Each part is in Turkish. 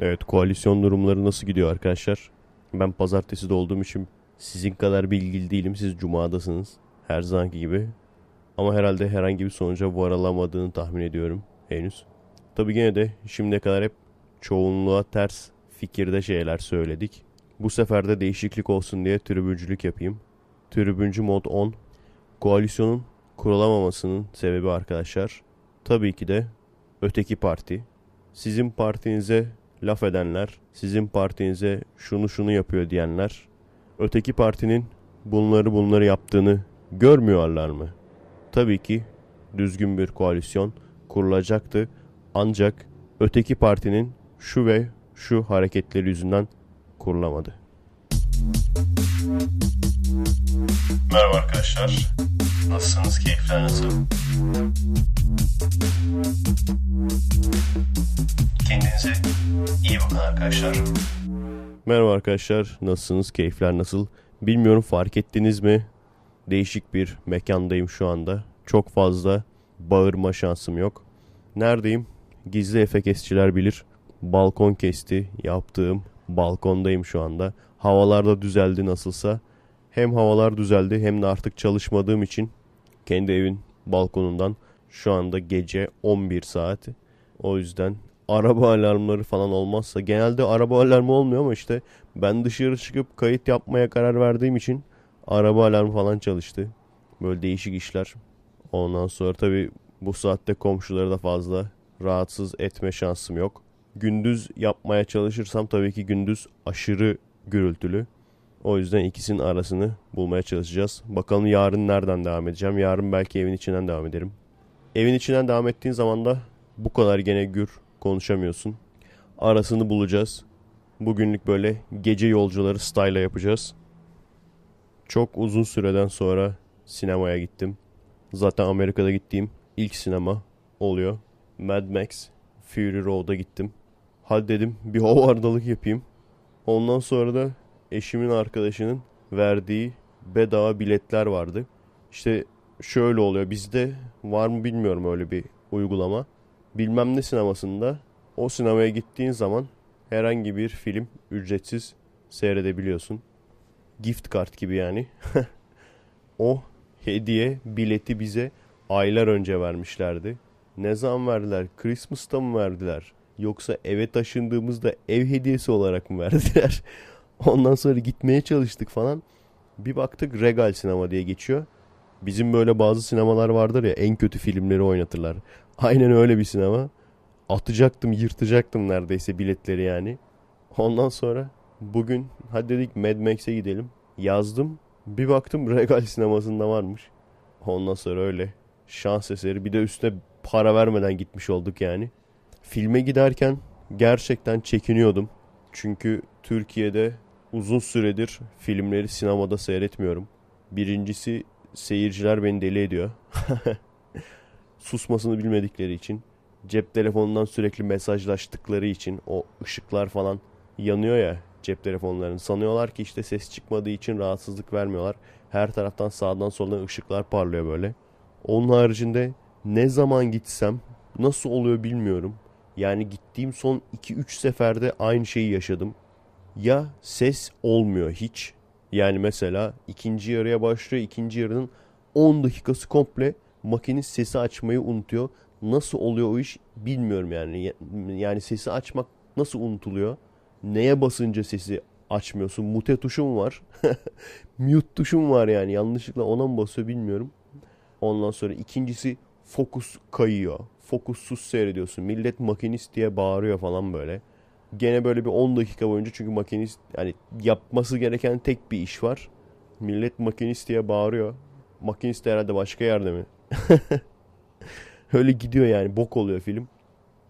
Evet koalisyon durumları nasıl gidiyor arkadaşlar? Ben pazartesi de olduğum için sizin kadar bilgili değilim. Siz cumadasınız. Her zamanki gibi. Ama herhalde herhangi bir sonuca varalamadığını tahmin ediyorum henüz. Tabii gene de şimdiye kadar hep çoğunluğa ters fikirde şeyler söyledik. Bu sefer de değişiklik olsun diye tribüncülük yapayım. Tribüncü mod 10. Koalisyonun kurulamamasının sebebi arkadaşlar. Tabii ki de öteki parti. Sizin partinize laf edenler, sizin partinize şunu şunu yapıyor diyenler, öteki partinin bunları bunları yaptığını görmüyorlar mı? Tabii ki düzgün bir koalisyon kurulacaktı. Ancak öteki partinin şu ve şu hareketleri yüzünden kurulamadı. Merhaba arkadaşlar. Nasılsınız? Keyifler nasıl? Kendinize iyi bakın arkadaşlar. Merhaba arkadaşlar. Nasılsınız? Keyifler nasıl? Bilmiyorum fark ettiniz mi? Değişik bir mekandayım şu anda. Çok fazla bağırma şansım yok. Neredeyim? Gizli efe kesçiler bilir. Balkon kesti yaptığım balkondayım şu anda. Havalar düzeldi nasılsa. Hem havalar düzeldi hem de artık çalışmadığım için kendi evin balkonundan şu anda gece 11 saat. O yüzden araba alarmları falan olmazsa genelde araba alarmı olmuyor ama işte ben dışarı çıkıp kayıt yapmaya karar verdiğim için araba alarmı falan çalıştı. Böyle değişik işler. Ondan sonra tabii bu saatte komşuları da fazla rahatsız etme şansım yok. Gündüz yapmaya çalışırsam tabii ki gündüz aşırı gürültülü. O yüzden ikisinin arasını bulmaya çalışacağız. Bakalım yarın nereden devam edeceğim. Yarın belki evin içinden devam ederim. Evin içinden devam ettiğin zaman da bu kadar gene gür konuşamıyorsun. Arasını bulacağız. Bugünlük böyle gece yolcuları style yapacağız. Çok uzun süreden sonra sinemaya gittim. Zaten Amerika'da gittiğim ilk sinema oluyor. Mad Max Fury Road'a gittim. Hadi dedim bir hovardalık yapayım. Ondan sonra da eşimin arkadaşının verdiği bedava biletler vardı. İşte şöyle oluyor bizde var mı bilmiyorum öyle bir uygulama. Bilmem ne sinemasında o sinemaya gittiğin zaman herhangi bir film ücretsiz seyredebiliyorsun. Gift kart gibi yani. o hediye bileti bize aylar önce vermişlerdi. Ne zaman verdiler? Christmas'ta mı verdiler? Yoksa eve taşındığımızda ev hediyesi olarak mı verdiler? Ondan sonra gitmeye çalıştık falan. Bir baktık Regal Sinema diye geçiyor. Bizim böyle bazı sinemalar vardır ya en kötü filmleri oynatırlar. Aynen öyle bir sinema. Atacaktım, yırtacaktım neredeyse biletleri yani. Ondan sonra bugün hadi dedik Mad Max'e gidelim. Yazdım. Bir baktım Regal sinemasında varmış. Ondan sonra öyle şans eseri. Bir de üstüne para vermeden gitmiş olduk yani. Filme giderken gerçekten çekiniyordum. Çünkü Türkiye'de uzun süredir filmleri sinemada seyretmiyorum. Birincisi seyirciler beni deli ediyor. Susmasını bilmedikleri için. Cep telefonundan sürekli mesajlaştıkları için o ışıklar falan yanıyor ya cep telefonlarının. Sanıyorlar ki işte ses çıkmadığı için rahatsızlık vermiyorlar. Her taraftan sağdan soldan ışıklar parlıyor böyle. Onun haricinde ne zaman gitsem nasıl oluyor bilmiyorum. Yani gittiğim son 2-3 seferde aynı şeyi yaşadım. Ya ses olmuyor hiç. Yani mesela ikinci yarıya başlıyor. ikinci yarının 10 dakikası komple makinist sesi açmayı unutuyor. Nasıl oluyor o iş bilmiyorum yani. Yani sesi açmak nasıl unutuluyor? Neye basınca sesi açmıyorsun? Mute tuşu mu var? Mute tuşu mu var yani? Yanlışlıkla ona mı basıyor bilmiyorum. Ondan sonra ikincisi fokus kayıyor. Fokussuz seyrediyorsun. Millet makinist diye bağırıyor falan böyle. Gene böyle bir 10 dakika boyunca çünkü makinist yani yapması gereken tek bir iş var. Millet makinist diye bağırıyor. Makinist de herhalde başka yerde mi? Öyle gidiyor yani bok oluyor film.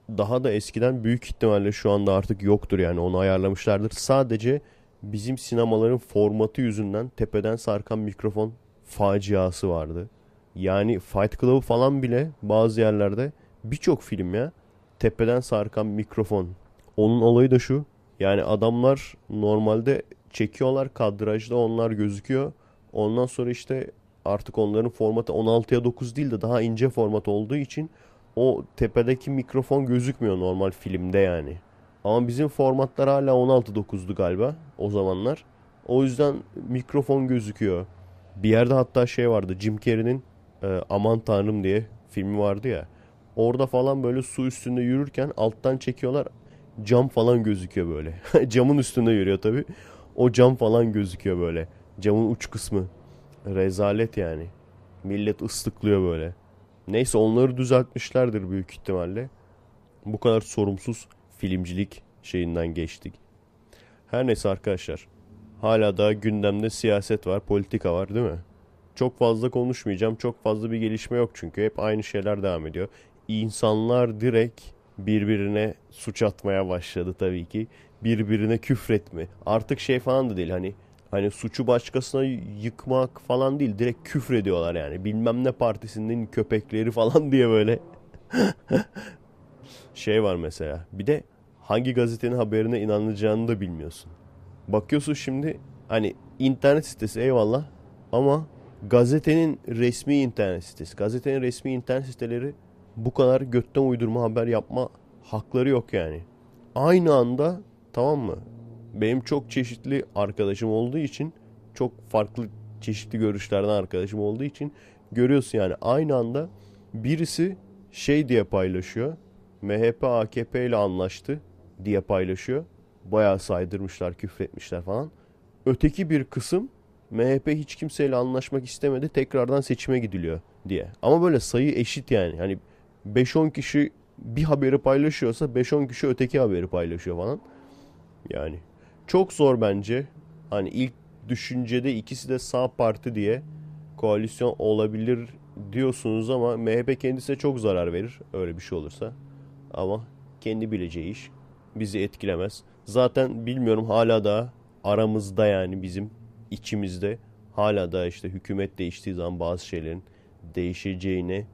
Daha da eskiden büyük ihtimalle şu anda artık yoktur yani onu ayarlamışlardır. Sadece bizim sinemaların formatı yüzünden tepeden sarkan mikrofon faciası vardı. Yani Fight Club falan bile bazı yerlerde birçok film ya tepeden sarkan mikrofon. Onun olayı da şu. Yani adamlar normalde çekiyorlar kadrajda onlar gözüküyor. Ondan sonra işte artık onların formatı 16'ya 9 değil de daha ince format olduğu için o tepedeki mikrofon gözükmüyor normal filmde yani. Ama bizim formatlar hala 16.9'du galiba o zamanlar. O yüzden mikrofon gözüküyor. Bir yerde hatta şey vardı. Jim Carrey'nin e, Aman Tanrım diye filmi vardı ya. Orada falan böyle su üstünde yürürken alttan çekiyorlar. Cam falan gözüküyor böyle. Camın üstünde yürüyor tabi. O cam falan gözüküyor böyle. Camın uç kısmı. Rezalet yani. Millet ıslıklıyor böyle. Neyse onları düzeltmişlerdir büyük ihtimalle. Bu kadar sorumsuz filmcilik şeyinden geçtik. Her neyse arkadaşlar. Hala da gündemde siyaset var, politika var değil mi? Çok fazla konuşmayacağım. Çok fazla bir gelişme yok çünkü. Hep aynı şeyler devam ediyor. İnsanlar direkt birbirine suç atmaya başladı tabii ki. Birbirine küfretme. Artık şey falan da değil hani hani suçu başkasına yıkmak falan değil. Direkt küfrediyorlar yani. Bilmem ne partisinin köpekleri falan diye böyle. şey var mesela. Bir de hangi gazetenin haberine inanacağını da bilmiyorsun. Bakıyorsun şimdi hani internet sitesi eyvallah ama gazetenin resmi internet sitesi. Gazetenin resmi internet siteleri bu kadar götten uydurma haber yapma hakları yok yani. Aynı anda tamam mı? Benim çok çeşitli arkadaşım olduğu için çok farklı çeşitli görüşlerden arkadaşım olduğu için görüyorsun yani aynı anda birisi şey diye paylaşıyor. MHP AKP ile anlaştı diye paylaşıyor. Bayağı saydırmışlar, küfretmişler falan. Öteki bir kısım MHP hiç kimseyle anlaşmak istemedi. Tekrardan seçime gidiliyor diye. Ama böyle sayı eşit yani. Hani 5-10 kişi bir haberi paylaşıyorsa 5-10 kişi öteki haberi paylaşıyor falan. Yani çok zor bence. Hani ilk düşüncede ikisi de sağ parti diye koalisyon olabilir diyorsunuz ama MHP kendisine çok zarar verir öyle bir şey olursa. Ama kendi bileceği iş bizi etkilemez. Zaten bilmiyorum hala da aramızda yani bizim içimizde hala da işte hükümet değiştiği zaman bazı şeylerin değişeceğine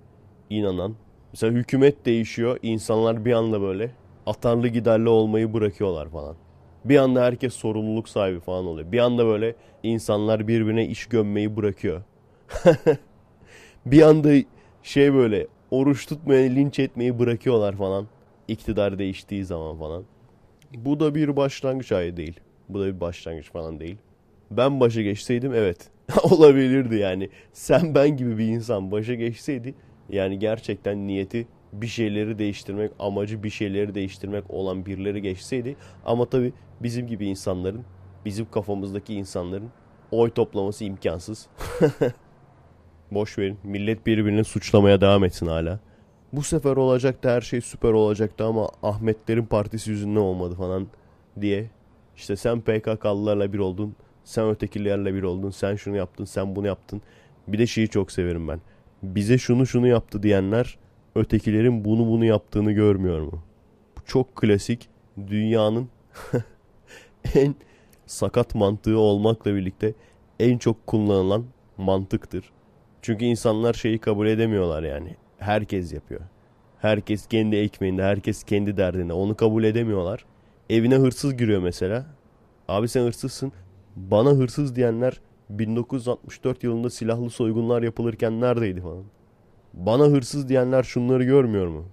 inanan. Mesela hükümet değişiyor insanlar bir anda böyle atarlı giderli olmayı bırakıyorlar falan. Bir anda herkes sorumluluk sahibi falan oluyor. Bir anda böyle insanlar birbirine iş gömmeyi bırakıyor. bir anda şey böyle oruç tutmayan linç etmeyi bırakıyorlar falan. İktidar değiştiği zaman falan. Bu da bir başlangıç ayı değil. Bu da bir başlangıç falan değil. Ben başa geçseydim evet olabilirdi yani. Sen ben gibi bir insan başa geçseydi yani gerçekten niyeti bir şeyleri değiştirmek, amacı bir şeyleri değiştirmek olan birileri geçseydi. Ama tabii bizim gibi insanların, bizim kafamızdaki insanların oy toplaması imkansız. Boş verin. Millet birbirini suçlamaya devam etsin hala. Bu sefer olacaktı her şey süper olacaktı ama Ahmetlerin partisi yüzünden olmadı falan diye. İşte sen PKK'lılarla bir oldun. Sen ötekilerle bir oldun. Sen şunu yaptın. Sen bunu yaptın. Bir de şeyi çok severim ben. Bize şunu şunu yaptı diyenler ötekilerin bunu bunu yaptığını görmüyor mu? Bu çok klasik dünyanın en sakat mantığı olmakla birlikte en çok kullanılan mantıktır. Çünkü insanlar şeyi kabul edemiyorlar yani. Herkes yapıyor. Herkes kendi ekmeğinde, herkes kendi derdinde. Onu kabul edemiyorlar. Evine hırsız giriyor mesela. Abi sen hırsızsın. Bana hırsız diyenler 1964 yılında silahlı soygunlar yapılırken neredeydi falan. Bana hırsız diyenler şunları görmüyor mu?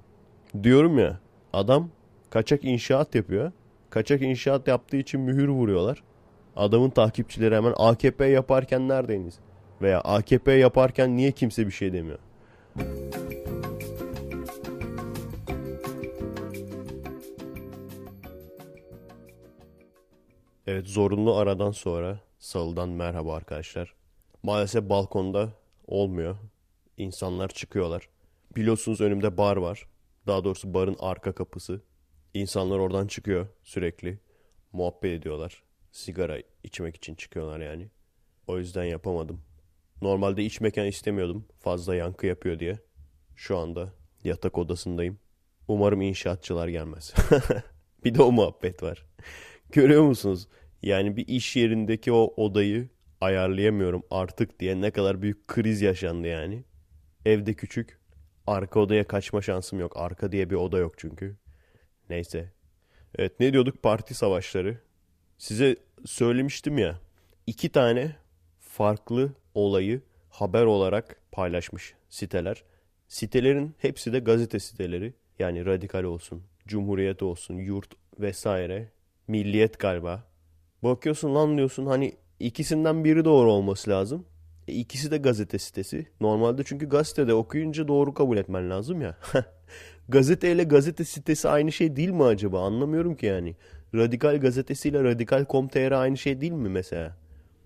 Diyorum ya adam kaçak inşaat yapıyor. Kaçak inşaat yaptığı için mühür vuruyorlar. Adamın takipçileri hemen AKP yaparken neredeydiniz? Veya AKP yaparken niye kimse bir şey demiyor? Evet zorunlu aradan sonra salıdan merhaba arkadaşlar. Maalesef balkonda olmuyor. İnsanlar çıkıyorlar. Biliyorsunuz önümde bar var. Daha doğrusu barın arka kapısı. İnsanlar oradan çıkıyor sürekli. Muhabbet ediyorlar. Sigara içmek için çıkıyorlar yani. O yüzden yapamadım. Normalde içmeken istemiyordum. Fazla yankı yapıyor diye. Şu anda yatak odasındayım. Umarım inşaatçılar gelmez. bir de o muhabbet var. Görüyor musunuz? Yani bir iş yerindeki o odayı ayarlayamıyorum artık diye ne kadar büyük kriz yaşandı yani. Evde küçük. Arka odaya kaçma şansım yok. Arka diye bir oda yok çünkü. Neyse. Evet ne diyorduk? Parti savaşları. Size söylemiştim ya. iki tane farklı olayı haber olarak paylaşmış siteler. Sitelerin hepsi de gazete siteleri. Yani Radikal olsun, Cumhuriyet olsun, Yurt vesaire. Milliyet galiba. Bakıyorsun lan diyorsun hani ikisinden biri doğru olması lazım. E, ikisi de gazete sitesi. Normalde çünkü gazetede okuyunca doğru kabul etmen lazım ya. gazete ile gazete sitesi aynı şey değil mi acaba? Anlamıyorum ki yani. Radikal gazetesiyle radikal.com.tr aynı şey değil mi mesela?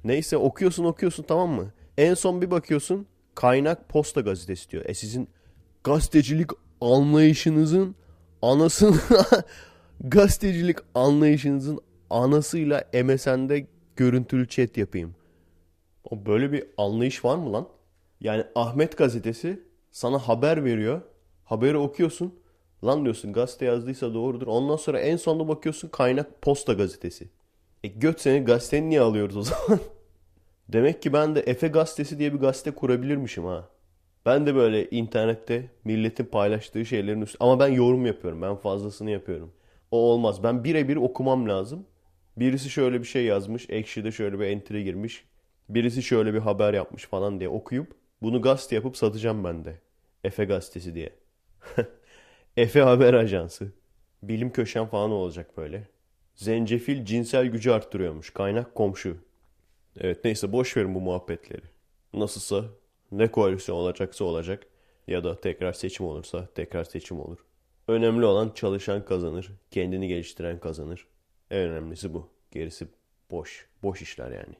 Neyse okuyorsun okuyorsun tamam mı? En son bir bakıyorsun kaynak posta gazetesi diyor. E sizin gazetecilik anlayışınızın anasını gazetecilik anlayışınızın anasıyla MSN'de görüntülü chat yapayım. O böyle bir anlayış var mı lan? Yani Ahmet gazetesi sana haber veriyor. Haberi okuyorsun. Lan diyorsun gazete yazdıysa doğrudur. Ondan sonra en sonunda bakıyorsun kaynak posta gazetesi. E göt seni gazeteni niye alıyoruz o zaman? Demek ki ben de Efe gazetesi diye bir gazete kurabilirmişim ha. Ben de böyle internette milletin paylaştığı şeylerin üstü. Ama ben yorum yapıyorum. Ben fazlasını yapıyorum. O olmaz. Ben birebir okumam lazım. Birisi şöyle bir şey yazmış. Ekşi'de şöyle bir entry girmiş. Birisi şöyle bir haber yapmış falan diye okuyup bunu gazete yapıp satacağım ben de. Efe gazetesi diye. Efe Haber Ajansı. Bilim köşem falan olacak böyle. Zencefil cinsel gücü arttırıyormuş. Kaynak komşu. Evet neyse boş verin bu muhabbetleri. Nasılsa ne koalisyon olacaksa olacak ya da tekrar seçim olursa tekrar seçim olur. Önemli olan çalışan kazanır, kendini geliştiren kazanır. En önemlisi bu. Gerisi boş. Boş işler yani.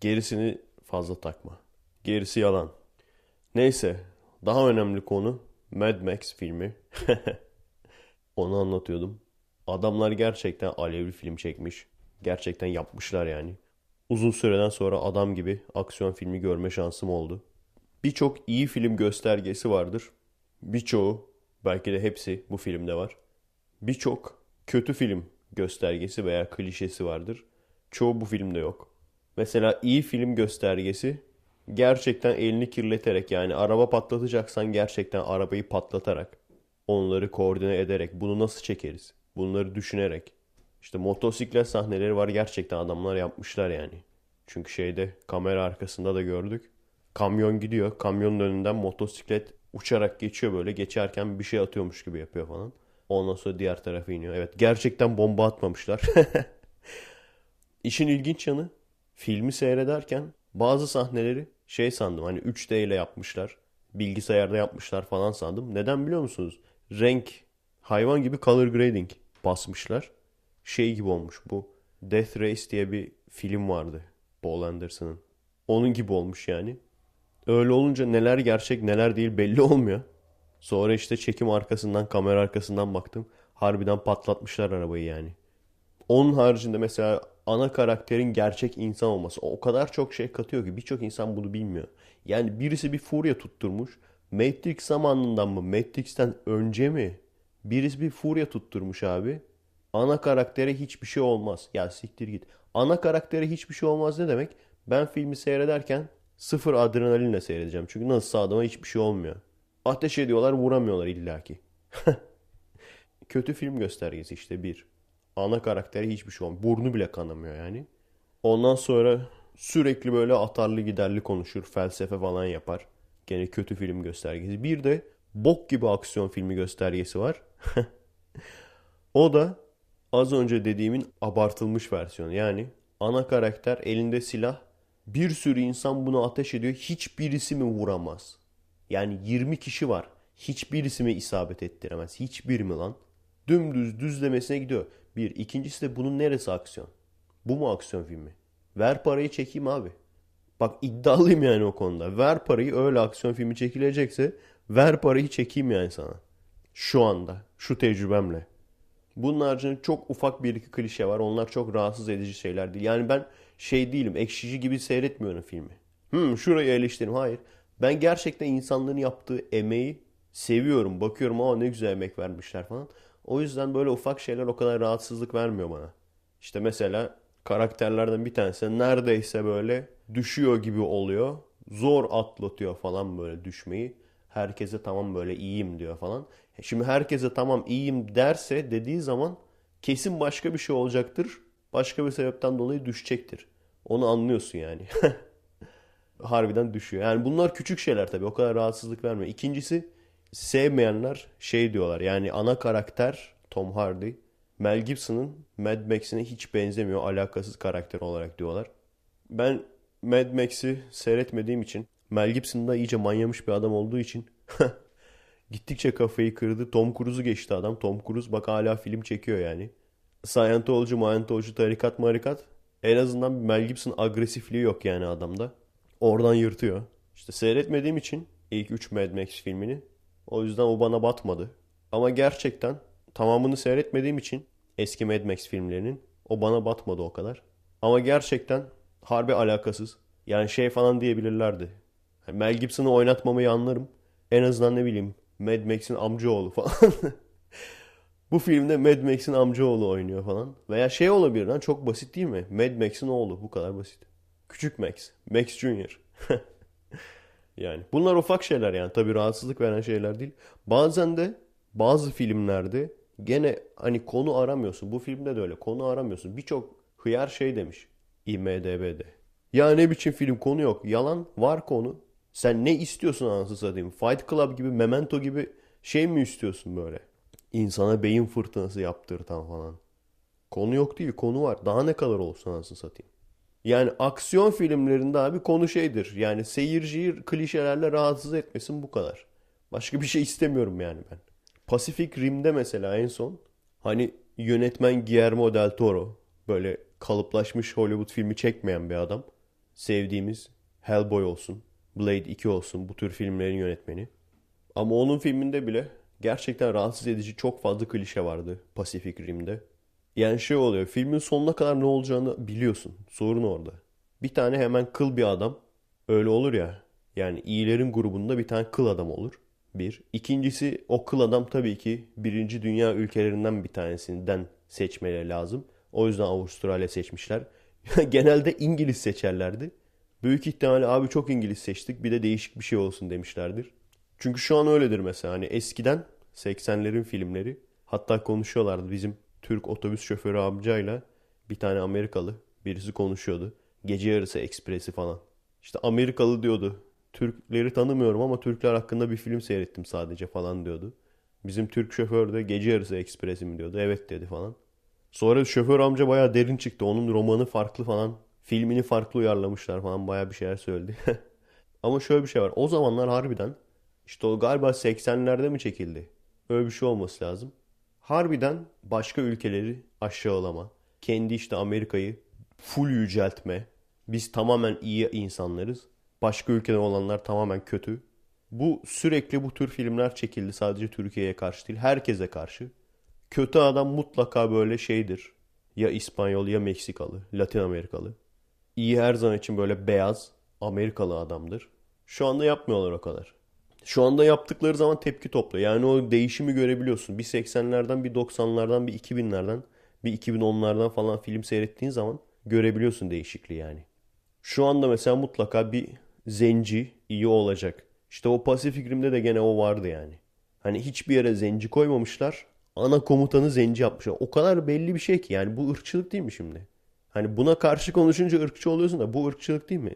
Gerisini fazla takma. Gerisi yalan. Neyse. Daha önemli konu Mad Max filmi. Onu anlatıyordum. Adamlar gerçekten alevli film çekmiş. Gerçekten yapmışlar yani. Uzun süreden sonra adam gibi aksiyon filmi görme şansım oldu. Birçok iyi film göstergesi vardır. Birçoğu, belki de hepsi bu filmde var. Birçok kötü film göstergesi veya klişesi vardır. Çoğu bu filmde yok. Mesela iyi film göstergesi gerçekten elini kirleterek yani araba patlatacaksan gerçekten arabayı patlatarak onları koordine ederek bunu nasıl çekeriz? Bunları düşünerek işte motosiklet sahneleri var gerçekten adamlar yapmışlar yani. Çünkü şeyde kamera arkasında da gördük. Kamyon gidiyor. Kamyonun önünden motosiklet uçarak geçiyor böyle. Geçerken bir şey atıyormuş gibi yapıyor falan. Ondan sonra diğer tarafa iniyor. Evet gerçekten bomba atmamışlar. İşin ilginç yanı filmi seyrederken bazı sahneleri şey sandım hani 3D ile yapmışlar. Bilgisayarda yapmışlar falan sandım. Neden biliyor musunuz? Renk hayvan gibi color grading basmışlar. Şey gibi olmuş bu. Death Race diye bir film vardı. Paul Anderson'ın. Onun gibi olmuş yani. Öyle olunca neler gerçek neler değil belli olmuyor. Sonra işte çekim arkasından kamera arkasından baktım. Harbiden patlatmışlar arabayı yani. Onun haricinde mesela ana karakterin gerçek insan olması o kadar çok şey katıyor ki birçok insan bunu bilmiyor. Yani birisi bir furya tutturmuş. Matrix zamanından mı Matrix'ten önce mi birisi bir furya tutturmuş abi. Ana karaktere hiçbir şey olmaz. Ya siktir git. Ana karaktere hiçbir şey olmaz ne demek? Ben filmi seyrederken sıfır adrenalinle seyredeceğim. Çünkü nasıl adama hiçbir şey olmuyor. Ateş ediyorlar vuramıyorlar illaki. Kötü film göstergesi işte bir. Ana karakteri hiçbir şey olmuyor. Burnu bile kanamıyor yani. Ondan sonra sürekli böyle atarlı giderli konuşur. Felsefe falan yapar. Gene kötü film göstergesi. Bir de bok gibi aksiyon filmi göstergesi var. o da az önce dediğimin abartılmış versiyonu. Yani ana karakter elinde silah. Bir sürü insan bunu ateş ediyor. Hiçbirisi mi vuramaz? Yani 20 kişi var. Hiçbirisi mi isabet ettiremez? Hiçbir mi lan? Dümdüz düzlemesine gidiyor. Bir. ikincisi de bunun neresi aksiyon? Bu mu aksiyon filmi? Ver parayı çekeyim abi. Bak iddialıyım yani o konuda. Ver parayı öyle aksiyon filmi çekilecekse ver parayı çekeyim yani sana. Şu anda. Şu tecrübemle. Bunun haricinde çok ufak bir iki klişe var. Onlar çok rahatsız edici şeyler değil. Yani ben şey değilim. Ekşici gibi seyretmiyorum filmi. Hmm şurayı eleştirim. Hayır. Ben gerçekten insanların yaptığı emeği seviyorum. Bakıyorum ama ne güzel emek vermişler falan. O yüzden böyle ufak şeyler o kadar rahatsızlık vermiyor bana. İşte mesela karakterlerden bir tanesi neredeyse böyle düşüyor gibi oluyor. Zor atlatıyor falan böyle düşmeyi. Herkese tamam böyle iyiyim diyor falan. E şimdi herkese tamam iyiyim derse dediği zaman kesin başka bir şey olacaktır. Başka bir sebepten dolayı düşecektir. Onu anlıyorsun yani. harbiden düşüyor. Yani bunlar küçük şeyler tabii. O kadar rahatsızlık vermiyor. İkincisi sevmeyenler şey diyorlar. Yani ana karakter Tom Hardy Mel Gibson'ın Mad Max'ine hiç benzemiyor. Alakasız karakter olarak diyorlar. Ben Mad Max'i seyretmediğim için Mel Gibson da iyice manyamış bir adam olduğu için gittikçe kafayı kırdı. Tom Cruise'u geçti adam. Tom Cruise bak hala film çekiyor yani. Scientology, Scientology, tarikat marikat. En azından Mel Gibson agresifliği yok yani adamda. Oradan yırtıyor. İşte seyretmediğim için ilk 3 Mad Max filmini. O yüzden o bana batmadı. Ama gerçekten tamamını seyretmediğim için eski Mad Max filmlerinin o bana batmadı o kadar. Ama gerçekten harbi alakasız. Yani şey falan diyebilirlerdi. Mel Gibson'ı oynatmamayı anlarım. En azından ne bileyim Mad Max'in amcaoğlu falan. Bu filmde Mad Max'in amcaoğlu oynuyor falan. Veya şey olabilir lan çok basit değil mi? Mad Max'in oğlu bu kadar basit. Küçük Max. Max Junior. yani bunlar ufak şeyler yani tabii rahatsızlık veren şeyler değil. Bazen de bazı filmlerde gene hani konu aramıyorsun. Bu filmde de öyle konu aramıyorsun. Birçok hıyar şey demiş IMDB'de. Ya ne biçim film konu yok. Yalan var konu. Sen ne istiyorsun anasını satayım? Fight Club gibi, Memento gibi şey mi istiyorsun böyle? İnsana beyin fırtınası yaptırtan falan. Konu yok değil, konu var. Daha ne kadar olsun anasını satayım. Yani aksiyon filmlerinde abi konu şeydir. Yani seyirciyi klişelerle rahatsız etmesin bu kadar. Başka bir şey istemiyorum yani ben. Pacific Rim'de mesela en son hani yönetmen Guillermo del Toro böyle kalıplaşmış Hollywood filmi çekmeyen bir adam. Sevdiğimiz Hellboy olsun, Blade 2 olsun bu tür filmlerin yönetmeni. Ama onun filminde bile gerçekten rahatsız edici çok fazla klişe vardı Pacific Rim'de. Yani şey oluyor filmin sonuna kadar ne olacağını biliyorsun. Sorun orada. Bir tane hemen kıl bir adam. Öyle olur ya. Yani iyilerin grubunda bir tane kıl adam olur. Bir. İkincisi o kıl adam tabii ki birinci dünya ülkelerinden bir tanesinden seçmeleri lazım. O yüzden Avustralya seçmişler. Genelde İngiliz seçerlerdi. Büyük ihtimalle abi çok İngiliz seçtik bir de değişik bir şey olsun demişlerdir. Çünkü şu an öyledir mesela hani eskiden 80'lerin filmleri hatta konuşuyorlardı bizim Türk otobüs şoförü amcayla bir tane Amerikalı birisi konuşuyordu. Gece yarısı ekspresi falan. İşte Amerikalı diyordu. Türkleri tanımıyorum ama Türkler hakkında bir film seyrettim sadece falan diyordu. Bizim Türk şoför de gece yarısı ekspresi mi diyordu. Evet dedi falan. Sonra şoför amca baya derin çıktı. Onun romanı farklı falan. Filmini farklı uyarlamışlar falan. Baya bir şeyler söyledi. ama şöyle bir şey var. O zamanlar harbiden işte o galiba 80'lerde mi çekildi? Öyle bir şey olması lazım. Harbiden başka ülkeleri aşağılama. Kendi işte Amerika'yı full yüceltme. Biz tamamen iyi insanlarız. Başka ülkede olanlar tamamen kötü. Bu sürekli bu tür filmler çekildi. Sadece Türkiye'ye karşı değil. Herkese karşı. Kötü adam mutlaka böyle şeydir. Ya İspanyol ya Meksikalı, Latin Amerikalı. İyi her zaman için böyle beyaz Amerikalı adamdır. Şu anda yapmıyorlar o kadar. Şu anda yaptıkları zaman tepki topluyor. Yani o değişimi görebiliyorsun. Bir 80'lerden, bir 90'lardan, bir 2000'lerden, bir 2010'lardan falan film seyrettiğin zaman görebiliyorsun değişikliği yani. Şu anda mesela mutlaka bir zenci iyi olacak. İşte o Pasifik Rim'de de gene o vardı yani. Hani hiçbir yere zenci koymamışlar. Ana komutanı zenci yapmışlar. O kadar belli bir şey ki yani bu ırkçılık değil mi şimdi? Hani buna karşı konuşunca ırkçı oluyorsun da bu ırkçılık değil mi?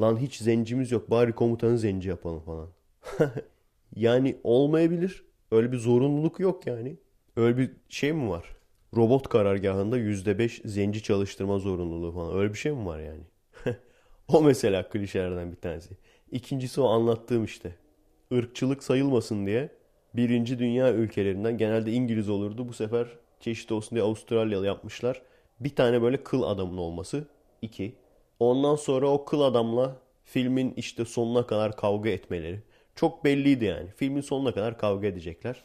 Lan hiç zencimiz yok bari komutanı zenci yapalım falan. yani olmayabilir. Öyle bir zorunluluk yok yani. Öyle bir şey mi var? Robot karargahında %5 zenci çalıştırma zorunluluğu falan. Öyle bir şey mi var yani? o mesela klişelerden bir tanesi. İkincisi o anlattığım işte. Irkçılık sayılmasın diye birinci dünya ülkelerinden genelde İngiliz olurdu. Bu sefer çeşit olsun diye Avustralyalı yapmışlar. Bir tane böyle kıl adamın olması. iki. Ondan sonra o kıl adamla filmin işte sonuna kadar kavga etmeleri. Çok belliydi yani. Filmin sonuna kadar kavga edecekler.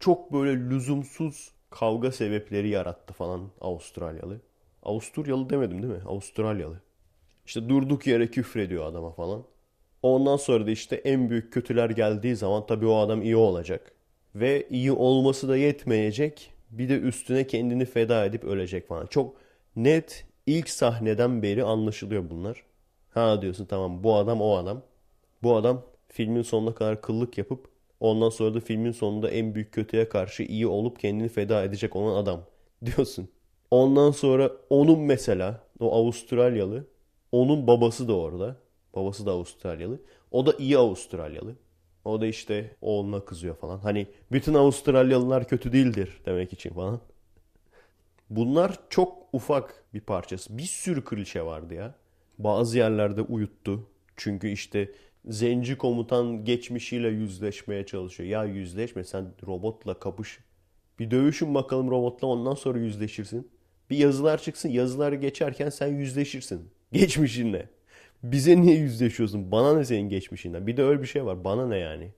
Çok böyle lüzumsuz kavga sebepleri yarattı falan Avustralyalı. Avusturyalı demedim değil mi? Avustralyalı. İşte durduk yere küfrediyor adama falan. Ondan sonra da işte en büyük kötüler geldiği zaman tabii o adam iyi olacak. Ve iyi olması da yetmeyecek. Bir de üstüne kendini feda edip ölecek falan. Çok net ilk sahneden beri anlaşılıyor bunlar. Ha diyorsun tamam bu adam o adam. Bu adam filmin sonuna kadar kıllık yapıp ondan sonra da filmin sonunda en büyük kötüye karşı iyi olup kendini feda edecek olan adam diyorsun. Ondan sonra onun mesela o Avustralyalı onun babası da orada. Babası da Avustralyalı. O da iyi Avustralyalı. O da işte oğluna kızıyor falan. Hani bütün Avustralyalılar kötü değildir demek için falan. Bunlar çok ufak bir parçası. Bir sürü klişe vardı ya. Bazı yerlerde uyuttu. Çünkü işte zenci komutan geçmişiyle yüzleşmeye çalışıyor. Ya yüzleşme sen robotla kapış. Bir dövüşün bakalım robotla ondan sonra yüzleşirsin. Bir yazılar çıksın yazılar geçerken sen yüzleşirsin. Geçmişinle. Bize niye yüzleşiyorsun? Bana ne senin geçmişinden? Bir de öyle bir şey var. Bana ne yani?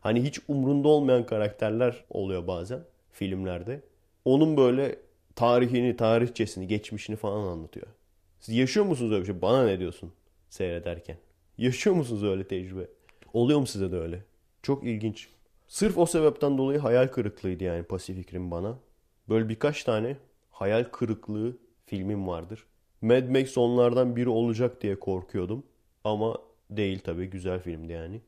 Hani hiç umrunda olmayan karakterler oluyor bazen filmlerde. Onun böyle tarihini, tarihçesini, geçmişini falan anlatıyor. Siz yaşıyor musunuz öyle bir şey? Bana ne diyorsun seyrederken? Yaşıyor musunuz öyle tecrübe? Oluyor mu size de öyle? Çok ilginç. Sırf o sebepten dolayı hayal kırıklığıydı yani Pacific bana. Böyle birkaç tane hayal kırıklığı filmim vardır. Mad Max onlardan biri olacak diye korkuyordum. Ama değil tabii güzel filmdi yani.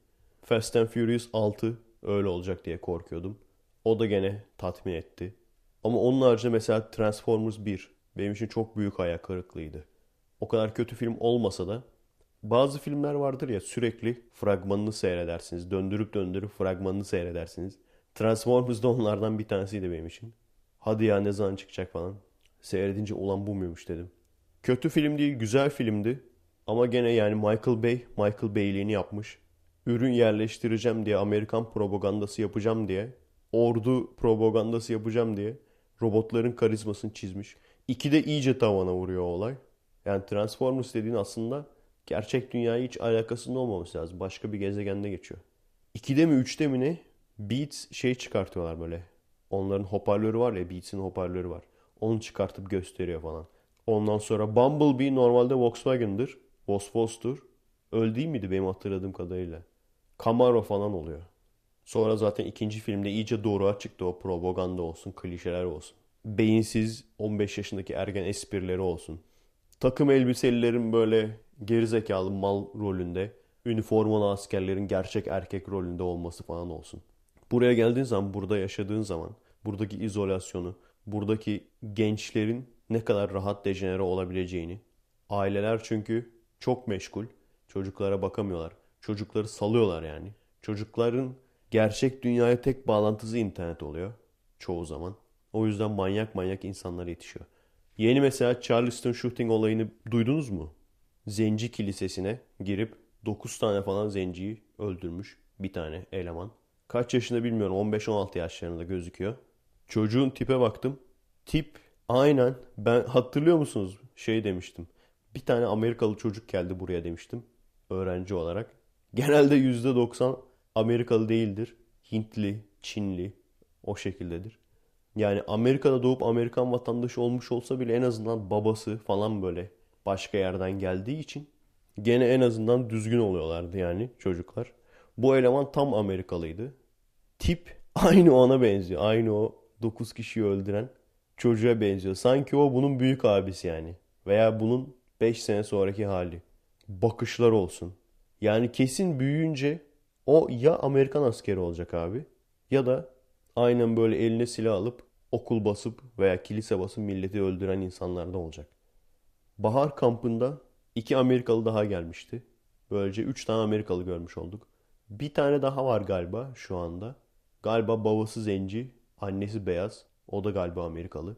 Fast and Furious 6 öyle olacak diye korkuyordum. O da gene tatmin etti. Ama onun haricinde mesela Transformers 1 benim için çok büyük hayal kırıklığıydı. O kadar kötü film olmasa da bazı filmler vardır ya sürekli fragmanını seyredersiniz. Döndürüp döndürüp fragmanını seyredersiniz. Transformers da onlardan bir tanesiydi benim için. Hadi ya ne zaman çıkacak falan. Seyredince ulan bu muymuş dedim. Kötü film değil güzel filmdi. Ama gene yani Michael Bay, Michael Bay'liğini yapmış. Ürün yerleştireceğim diye, Amerikan propagandası yapacağım diye, ordu propagandası yapacağım diye robotların karizmasını çizmiş. İki de iyice tavana vuruyor olay. Yani Transformers dediğin aslında gerçek dünyaya hiç alakasında olmaması lazım. Başka bir gezegende geçiyor. İkide mi üçte mi ne? Beats şey çıkartıyorlar böyle. Onların hoparlörü var ya Beats'in hoparlörü var. Onu çıkartıp gösteriyor falan. Ondan sonra Bumblebee normalde Volkswagen'dır. Vosvos'tur. Öyle değil miydi benim hatırladığım kadarıyla? Camaro falan oluyor. Sonra zaten ikinci filmde iyice doğruğa çıktı o propaganda olsun, klişeler olsun. Beyinsiz 15 yaşındaki ergen esprileri olsun. Takım elbiselilerin böyle gerizekalı mal rolünde, üniformalı askerlerin gerçek erkek rolünde olması falan olsun. Buraya geldiğin zaman, burada yaşadığın zaman, buradaki izolasyonu, buradaki gençlerin ne kadar rahat dejenere olabileceğini. Aileler çünkü çok meşgul. Çocuklara bakamıyorlar. Çocukları salıyorlar yani. Çocukların gerçek dünyaya tek bağlantısı internet oluyor. Çoğu zaman. O yüzden manyak manyak insanlar yetişiyor. Yeni mesela Charleston shooting olayını duydunuz mu? Zenci kilisesine girip 9 tane falan zenciyi öldürmüş bir tane eleman. Kaç yaşında bilmiyorum 15-16 yaşlarında gözüküyor. Çocuğun tipe baktım. Tip aynen ben hatırlıyor musunuz şey demiştim. Bir tane Amerikalı çocuk geldi buraya demiştim öğrenci olarak. Genelde %90 Amerikalı değildir. Hintli, Çinli o şekildedir. Yani Amerika'da doğup Amerikan vatandaşı olmuş olsa bile en azından babası falan böyle başka yerden geldiği için gene en azından düzgün oluyorlardı yani çocuklar. Bu eleman tam Amerikalıydı. Tip aynı ona benziyor. Aynı o 9 kişiyi öldüren çocuğa benziyor. Sanki o bunun büyük abisi yani. Veya bunun 5 sene sonraki hali. Bakışlar olsun. Yani kesin büyüyünce o ya Amerikan askeri olacak abi ya da aynen böyle eline silah alıp okul basıp veya kilise basıp milleti öldüren insanlardan olacak. Bahar kampında iki Amerikalı daha gelmişti. Böylece üç tane Amerikalı görmüş olduk. Bir tane daha var galiba şu anda. Galiba babası zenci, annesi beyaz. O da galiba Amerikalı.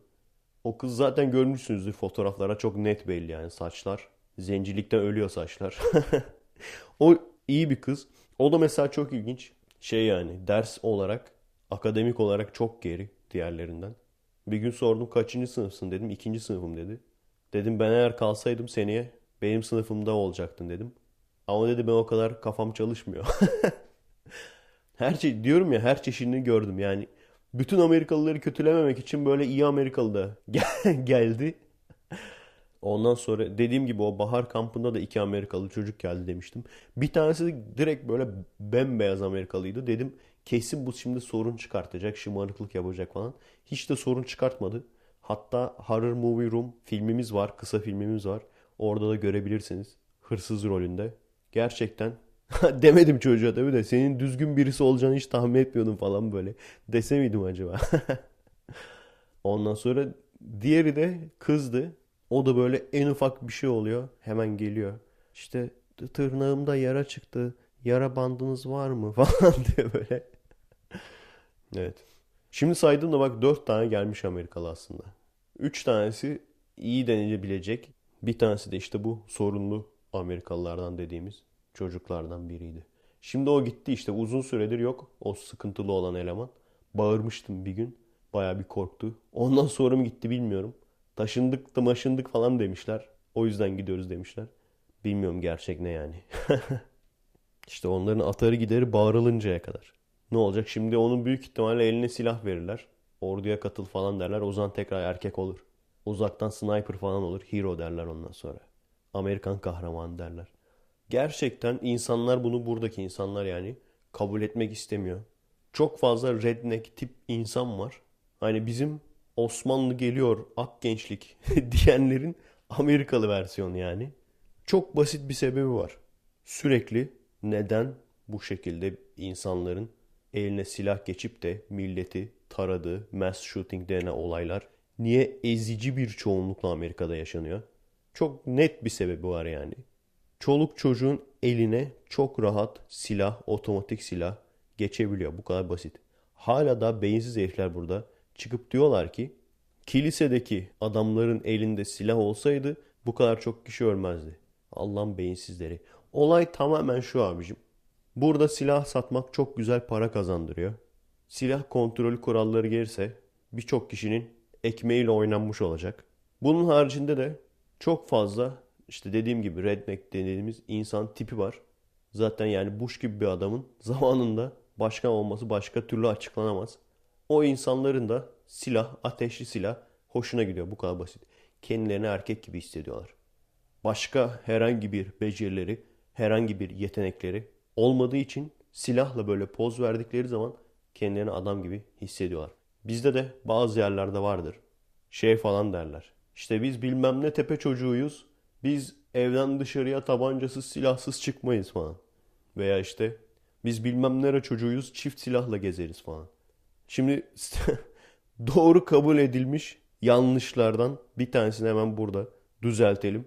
O kız zaten görmüşsünüzdür fotoğraflara çok net belli yani saçlar. Zencilikten ölüyor saçlar. o iyi bir kız. O da mesela çok ilginç. Şey yani ders olarak, akademik olarak çok geri diğerlerinden. Bir gün sordum kaçıncı sınıfsın dedim. ikinci sınıfım dedi. Dedim ben eğer kalsaydım seneye benim sınıfımda olacaktın dedim. Ama dedi ben o kadar kafam çalışmıyor. her şey diyorum ya her çeşidini gördüm yani. Bütün Amerikalıları kötülememek için böyle iyi Amerikalı da geldi. Ondan sonra dediğim gibi o bahar kampında da iki Amerikalı çocuk geldi demiştim. Bir tanesi direkt böyle bembeyaz Amerikalıydı. Dedim kesin bu şimdi sorun çıkartacak, şımarıklık yapacak falan. Hiç de sorun çıkartmadı. Hatta Horror Movie Room filmimiz var, kısa filmimiz var. Orada da görebilirsiniz. Hırsız rolünde. Gerçekten demedim çocuğa tabii de senin düzgün birisi olacağını hiç tahmin etmiyordum falan böyle. Dese miydim acaba? Ondan sonra diğeri de kızdı. O da böyle en ufak bir şey oluyor. Hemen geliyor. İşte tırnağımda yara çıktı. Yara bandınız var mı falan diye böyle. evet. Şimdi saydım da bak dört tane gelmiş Amerikalı aslında. Üç tanesi iyi denilebilecek. Bir tanesi de işte bu sorunlu Amerikalılardan dediğimiz çocuklardan biriydi. Şimdi o gitti işte uzun süredir yok o sıkıntılı olan eleman. Bağırmıştım bir gün. Baya bir korktu. Ondan sonra mı gitti bilmiyorum. Taşındık da maşındık falan demişler. O yüzden gidiyoruz demişler. Bilmiyorum gerçek ne yani. İşte onların atarı gideri bağırılıncaya kadar. Ne olacak? Şimdi onun büyük ihtimalle eline silah verirler. Orduya katıl falan derler. O zaman tekrar erkek olur. Uzaktan sniper falan olur. Hero derler ondan sonra. Amerikan kahramanı derler. Gerçekten insanlar bunu buradaki insanlar yani kabul etmek istemiyor. Çok fazla redneck tip insan var. Hani bizim Osmanlı geliyor ak gençlik diyenlerin Amerikalı versiyonu yani. Çok basit bir sebebi var. Sürekli neden bu şekilde insanların eline silah geçip de milleti taradığı mass shooting denen olaylar niye ezici bir çoğunlukla Amerika'da yaşanıyor? Çok net bir sebebi var yani. Çoluk çocuğun eline çok rahat silah, otomatik silah geçebiliyor. Bu kadar basit. Hala da beyinsiz herifler burada çıkıp diyorlar ki kilisedeki adamların elinde silah olsaydı bu kadar çok kişi ölmezdi. Allah'ın beyinsizleri. Olay tamamen şu abicim. Burada silah satmak çok güzel para kazandırıyor. Silah kontrolü kuralları gelirse birçok kişinin ekmeğiyle oynanmış olacak. Bunun haricinde de çok fazla işte dediğim gibi redneck dediğimiz insan tipi var. Zaten yani Bush gibi bir adamın zamanında başkan olması başka türlü açıklanamaz. O insanların da silah, ateşli silah hoşuna gidiyor. Bu kadar basit. Kendilerini erkek gibi hissediyorlar. Başka herhangi bir becerileri, herhangi bir yetenekleri olmadığı için silahla böyle poz verdikleri zaman kendilerini adam gibi hissediyorlar. Bizde de bazı yerlerde vardır. Şey falan derler. İşte biz bilmem ne tepe çocuğuyuz. Biz evden dışarıya tabancasız silahsız çıkmayız falan. Veya işte biz bilmem nere çocuğuyuz çift silahla gezeriz falan. Şimdi doğru kabul edilmiş yanlışlardan bir tanesini hemen burada düzeltelim.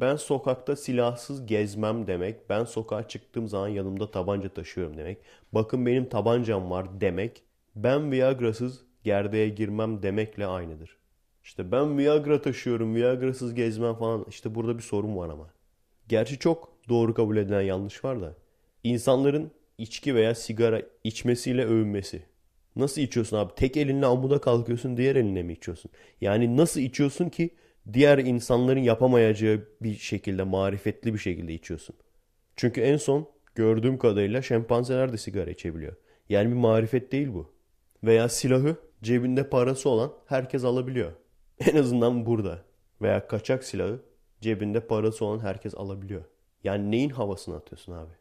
Ben sokakta silahsız gezmem demek. Ben sokağa çıktığım zaman yanımda tabanca taşıyorum demek. Bakın benim tabancam var demek. Ben Viagra'sız gerdeğe girmem demekle aynıdır. İşte ben Viagra taşıyorum, Viagra'sız gezmem falan. İşte burada bir sorun var ama. Gerçi çok doğru kabul edilen yanlış var da. İnsanların içki veya sigara içmesiyle övünmesi. Nasıl içiyorsun abi? Tek elinle amuda kalkıyorsun, diğer elinle mi içiyorsun? Yani nasıl içiyorsun ki diğer insanların yapamayacağı bir şekilde, marifetli bir şekilde içiyorsun. Çünkü en son gördüğüm kadarıyla şempanzeler de sigara içebiliyor. Yani bir marifet değil bu. Veya silahı cebinde parası olan herkes alabiliyor. En azından burada. Veya kaçak silahı cebinde parası olan herkes alabiliyor. Yani neyin havasını atıyorsun abi?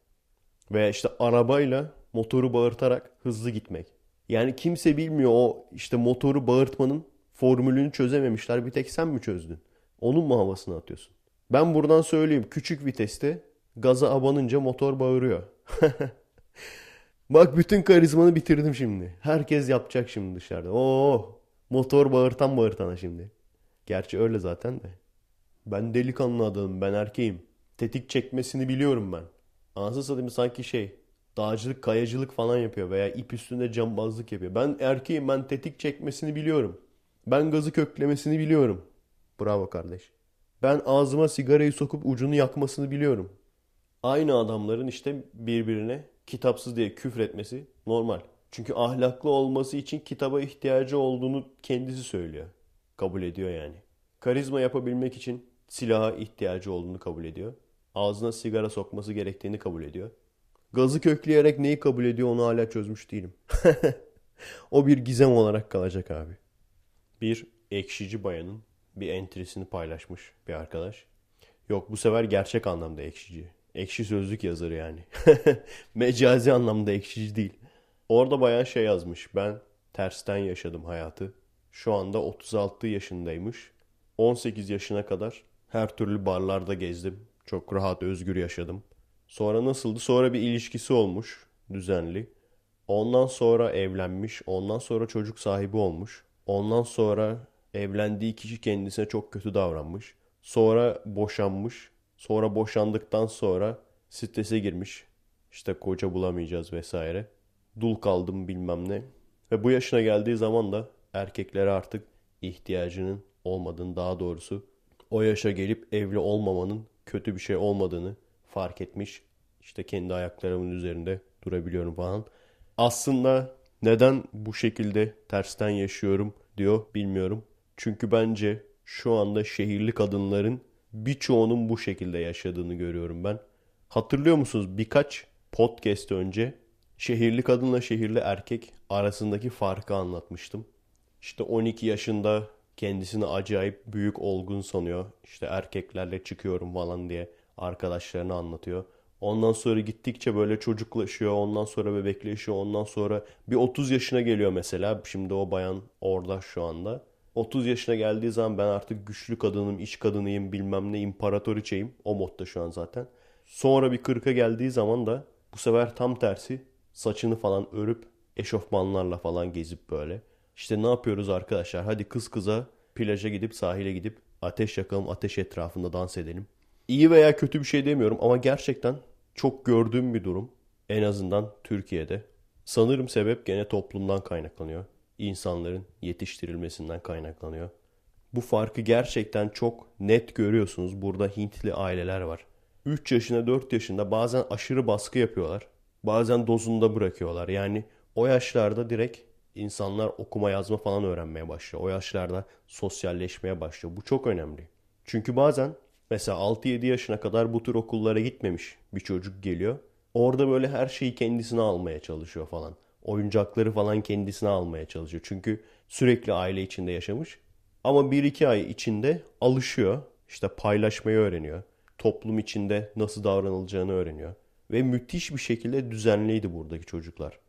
Veya işte arabayla motoru bağırtarak hızlı gitmek. Yani kimse bilmiyor o işte motoru bağırtmanın formülünü çözememişler. Bir tek sen mi çözdün? Onun mu havasını atıyorsun? Ben buradan söyleyeyim. Küçük viteste gaza abanınca motor bağırıyor. Bak bütün karizmanı bitirdim şimdi. Herkes yapacak şimdi dışarıda. Oo, motor bağırtan bağırtana şimdi. Gerçi öyle zaten de. Ben delikanlı adamım. Ben erkeğim. Tetik çekmesini biliyorum ben. Anasını satayım sanki şey dağcılık, kayacılık falan yapıyor veya ip üstünde cambazlık yapıyor. Ben erkeğim ben tetik çekmesini biliyorum. Ben gazı köklemesini biliyorum. Bravo kardeş. Ben ağzıma sigarayı sokup ucunu yakmasını biliyorum. Aynı adamların işte birbirine kitapsız diye küfretmesi normal. Çünkü ahlaklı olması için kitaba ihtiyacı olduğunu kendisi söylüyor. Kabul ediyor yani. Karizma yapabilmek için silaha ihtiyacı olduğunu kabul ediyor. Ağzına sigara sokması gerektiğini kabul ediyor. Gazı kökleyerek neyi kabul ediyor onu hala çözmüş değilim. o bir gizem olarak kalacak abi. Bir ekşici bayanın bir entrisini paylaşmış bir arkadaş. Yok bu sefer gerçek anlamda ekşici. Ekşi sözlük yazarı yani. Mecazi anlamda ekşici değil. Orada bayan şey yazmış. Ben tersten yaşadım hayatı. Şu anda 36 yaşındaymış. 18 yaşına kadar her türlü barlarda gezdim. Çok rahat özgür yaşadım. Sonra nasıldı? Sonra bir ilişkisi olmuş düzenli. Ondan sonra evlenmiş. Ondan sonra çocuk sahibi olmuş. Ondan sonra evlendiği kişi kendisine çok kötü davranmış. Sonra boşanmış. Sonra boşandıktan sonra strese girmiş. İşte koca bulamayacağız vesaire. Dul kaldım bilmem ne. Ve bu yaşına geldiği zaman da erkeklere artık ihtiyacının olmadığını daha doğrusu o yaşa gelip evli olmamanın kötü bir şey olmadığını fark etmiş. İşte kendi ayaklarımın üzerinde durabiliyorum falan. Aslında neden bu şekilde tersten yaşıyorum diyor bilmiyorum. Çünkü bence şu anda şehirli kadınların birçoğunun bu şekilde yaşadığını görüyorum ben. Hatırlıyor musunuz birkaç podcast önce şehirli kadınla şehirli erkek arasındaki farkı anlatmıştım. İşte 12 yaşında kendisini acayip büyük olgun sanıyor. İşte erkeklerle çıkıyorum falan diye arkadaşlarına anlatıyor. Ondan sonra gittikçe böyle çocuklaşıyor. Ondan sonra bebekleşiyor. Ondan sonra bir 30 yaşına geliyor mesela. Şimdi o bayan orada şu anda. 30 yaşına geldiği zaman ben artık güçlü kadınım, iş kadınıyım, bilmem ne imparatoriçeyim. O modda şu an zaten. Sonra bir 40'a geldiği zaman da bu sefer tam tersi saçını falan örüp eşofmanlarla falan gezip böyle. İşte ne yapıyoruz arkadaşlar? Hadi kız kıza plaja gidip sahile gidip ateş yakalım, ateş etrafında dans edelim. İyi veya kötü bir şey demiyorum ama gerçekten çok gördüğüm bir durum. En azından Türkiye'de. Sanırım sebep gene toplumdan kaynaklanıyor. İnsanların yetiştirilmesinden kaynaklanıyor. Bu farkı gerçekten çok net görüyorsunuz. Burada Hintli aileler var. 3 yaşında 4 yaşında bazen aşırı baskı yapıyorlar. Bazen dozunda bırakıyorlar. Yani o yaşlarda direkt insanlar okuma yazma falan öğrenmeye başlıyor. O yaşlarda sosyalleşmeye başlıyor. Bu çok önemli. Çünkü bazen mesela 6-7 yaşına kadar bu tür okullara gitmemiş bir çocuk geliyor. Orada böyle her şeyi kendisine almaya çalışıyor falan. Oyuncakları falan kendisine almaya çalışıyor. Çünkü sürekli aile içinde yaşamış. Ama 1-2 ay içinde alışıyor. İşte paylaşmayı öğreniyor. Toplum içinde nasıl davranılacağını öğreniyor. Ve müthiş bir şekilde düzenliydi buradaki çocuklar.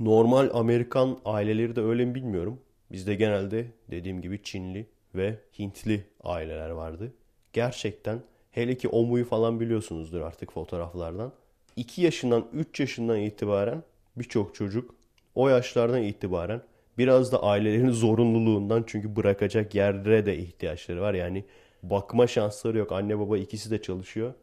Normal Amerikan aileleri de öyle mi bilmiyorum. Bizde genelde dediğim gibi Çinli ve Hintli aileler vardı. Gerçekten hele ki Omu'yu falan biliyorsunuzdur artık fotoğraflardan. 2 yaşından 3 yaşından itibaren birçok çocuk o yaşlardan itibaren biraz da ailelerin zorunluluğundan çünkü bırakacak yerlere de ihtiyaçları var. Yani bakma şansları yok. Anne baba ikisi de çalışıyor.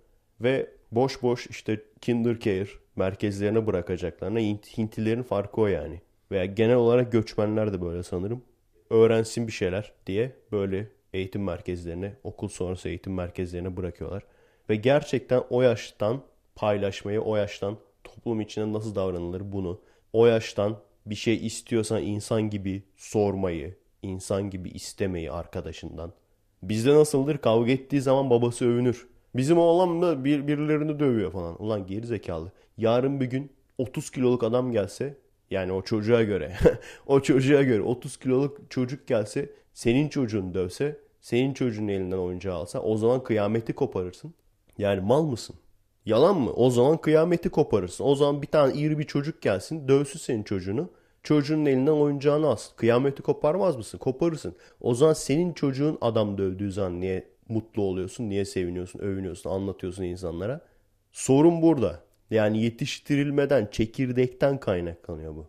Ve boş boş işte kinder care merkezlerine bırakacaklarına Hint, Hintlilerin farkı o yani. Veya genel olarak göçmenler de böyle sanırım. Öğrensin bir şeyler diye böyle eğitim merkezlerine, okul sonrası eğitim merkezlerine bırakıyorlar. Ve gerçekten o yaştan paylaşmayı, o yaştan toplum içinde nasıl davranılır bunu, o yaştan bir şey istiyorsan insan gibi sormayı, insan gibi istemeyi arkadaşından. Bizde nasıldır? Kavga ettiği zaman babası övünür. Bizim oğlan da bir, birilerini dövüyor falan. Ulan geri zekalı. Yarın bir gün 30 kiloluk adam gelse yani o çocuğa göre o çocuğa göre 30 kiloluk çocuk gelse senin çocuğun dövse senin çocuğun elinden oyuncağı alsa o zaman kıyameti koparırsın. Yani mal mısın? Yalan mı? O zaman kıyameti koparırsın. O zaman bir tane iri bir çocuk gelsin dövsün senin çocuğunu. Çocuğun elinden oyuncağını alsın. Kıyameti koparmaz mısın? Koparırsın. O zaman senin çocuğun adam dövdüğü zaman niye mutlu oluyorsun? Niye seviniyorsun, övünüyorsun, anlatıyorsun insanlara? Sorun burada. Yani yetiştirilmeden, çekirdekten kaynaklanıyor bu.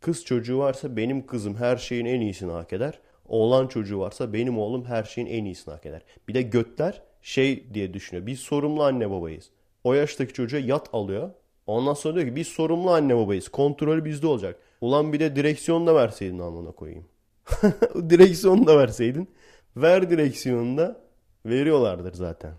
Kız çocuğu varsa benim kızım her şeyin en iyisini hak eder. Oğlan çocuğu varsa benim oğlum her şeyin en iyisini hak eder. Bir de götler şey diye düşünüyor. Biz sorumlu anne babayız. O yaştaki çocuğa yat alıyor. Ondan sonra diyor ki biz sorumlu anne babayız. Kontrolü bizde olacak. Ulan bir de direksiyon da verseydin amına koyayım. direksiyon da verseydin. Ver direksiyonu da veriyorlardır zaten.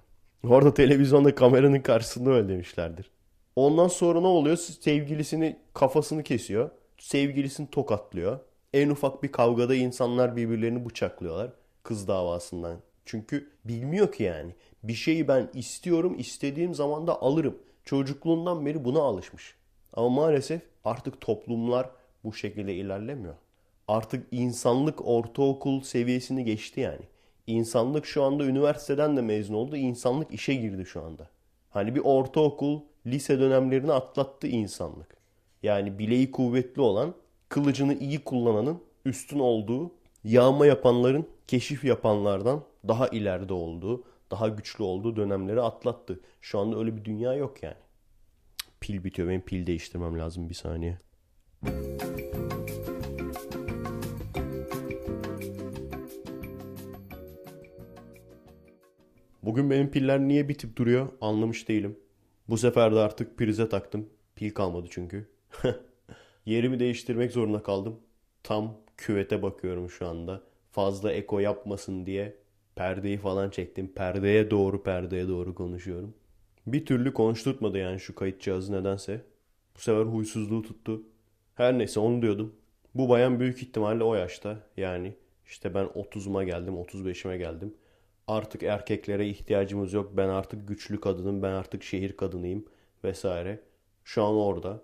Orada televizyonda kameranın karşısında öyle demişlerdir. Ondan sonra ne oluyor? Sevgilisini kafasını kesiyor. Sevgilisini tokatlıyor. En ufak bir kavgada insanlar birbirlerini bıçaklıyorlar. Kız davasından. Çünkü bilmiyor ki yani. Bir şeyi ben istiyorum, istediğim zaman da alırım. Çocukluğundan beri buna alışmış. Ama maalesef artık toplumlar bu şekilde ilerlemiyor. Artık insanlık ortaokul seviyesini geçti yani. İnsanlık şu anda üniversiteden de mezun oldu. İnsanlık işe girdi şu anda. Hani bir ortaokul, lise dönemlerini atlattı insanlık. Yani bileği kuvvetli olan, kılıcını iyi kullananın üstün olduğu, yağma yapanların, keşif yapanlardan daha ileride olduğu, daha güçlü olduğu dönemleri atlattı. Şu anda öyle bir dünya yok yani. Pil bitiyor. Benim pil değiştirmem lazım bir saniye. Bugün benim piller niye bitip duruyor anlamış değilim. Bu sefer de artık prize taktım. Pil kalmadı çünkü. Yerimi değiştirmek zorunda kaldım. Tam küvete bakıyorum şu anda. Fazla eko yapmasın diye Perdeyi falan çektim. Perdeye doğru perdeye doğru konuşuyorum. Bir türlü konuşturtmadı yani şu kayıt cihazı nedense. Bu sefer huysuzluğu tuttu. Her neyse onu diyordum. Bu bayan büyük ihtimalle o yaşta. Yani işte ben 30'uma geldim, 35'ime geldim. Artık erkeklere ihtiyacımız yok. Ben artık güçlü kadınım, ben artık şehir kadınıyım vesaire. Şu an orada.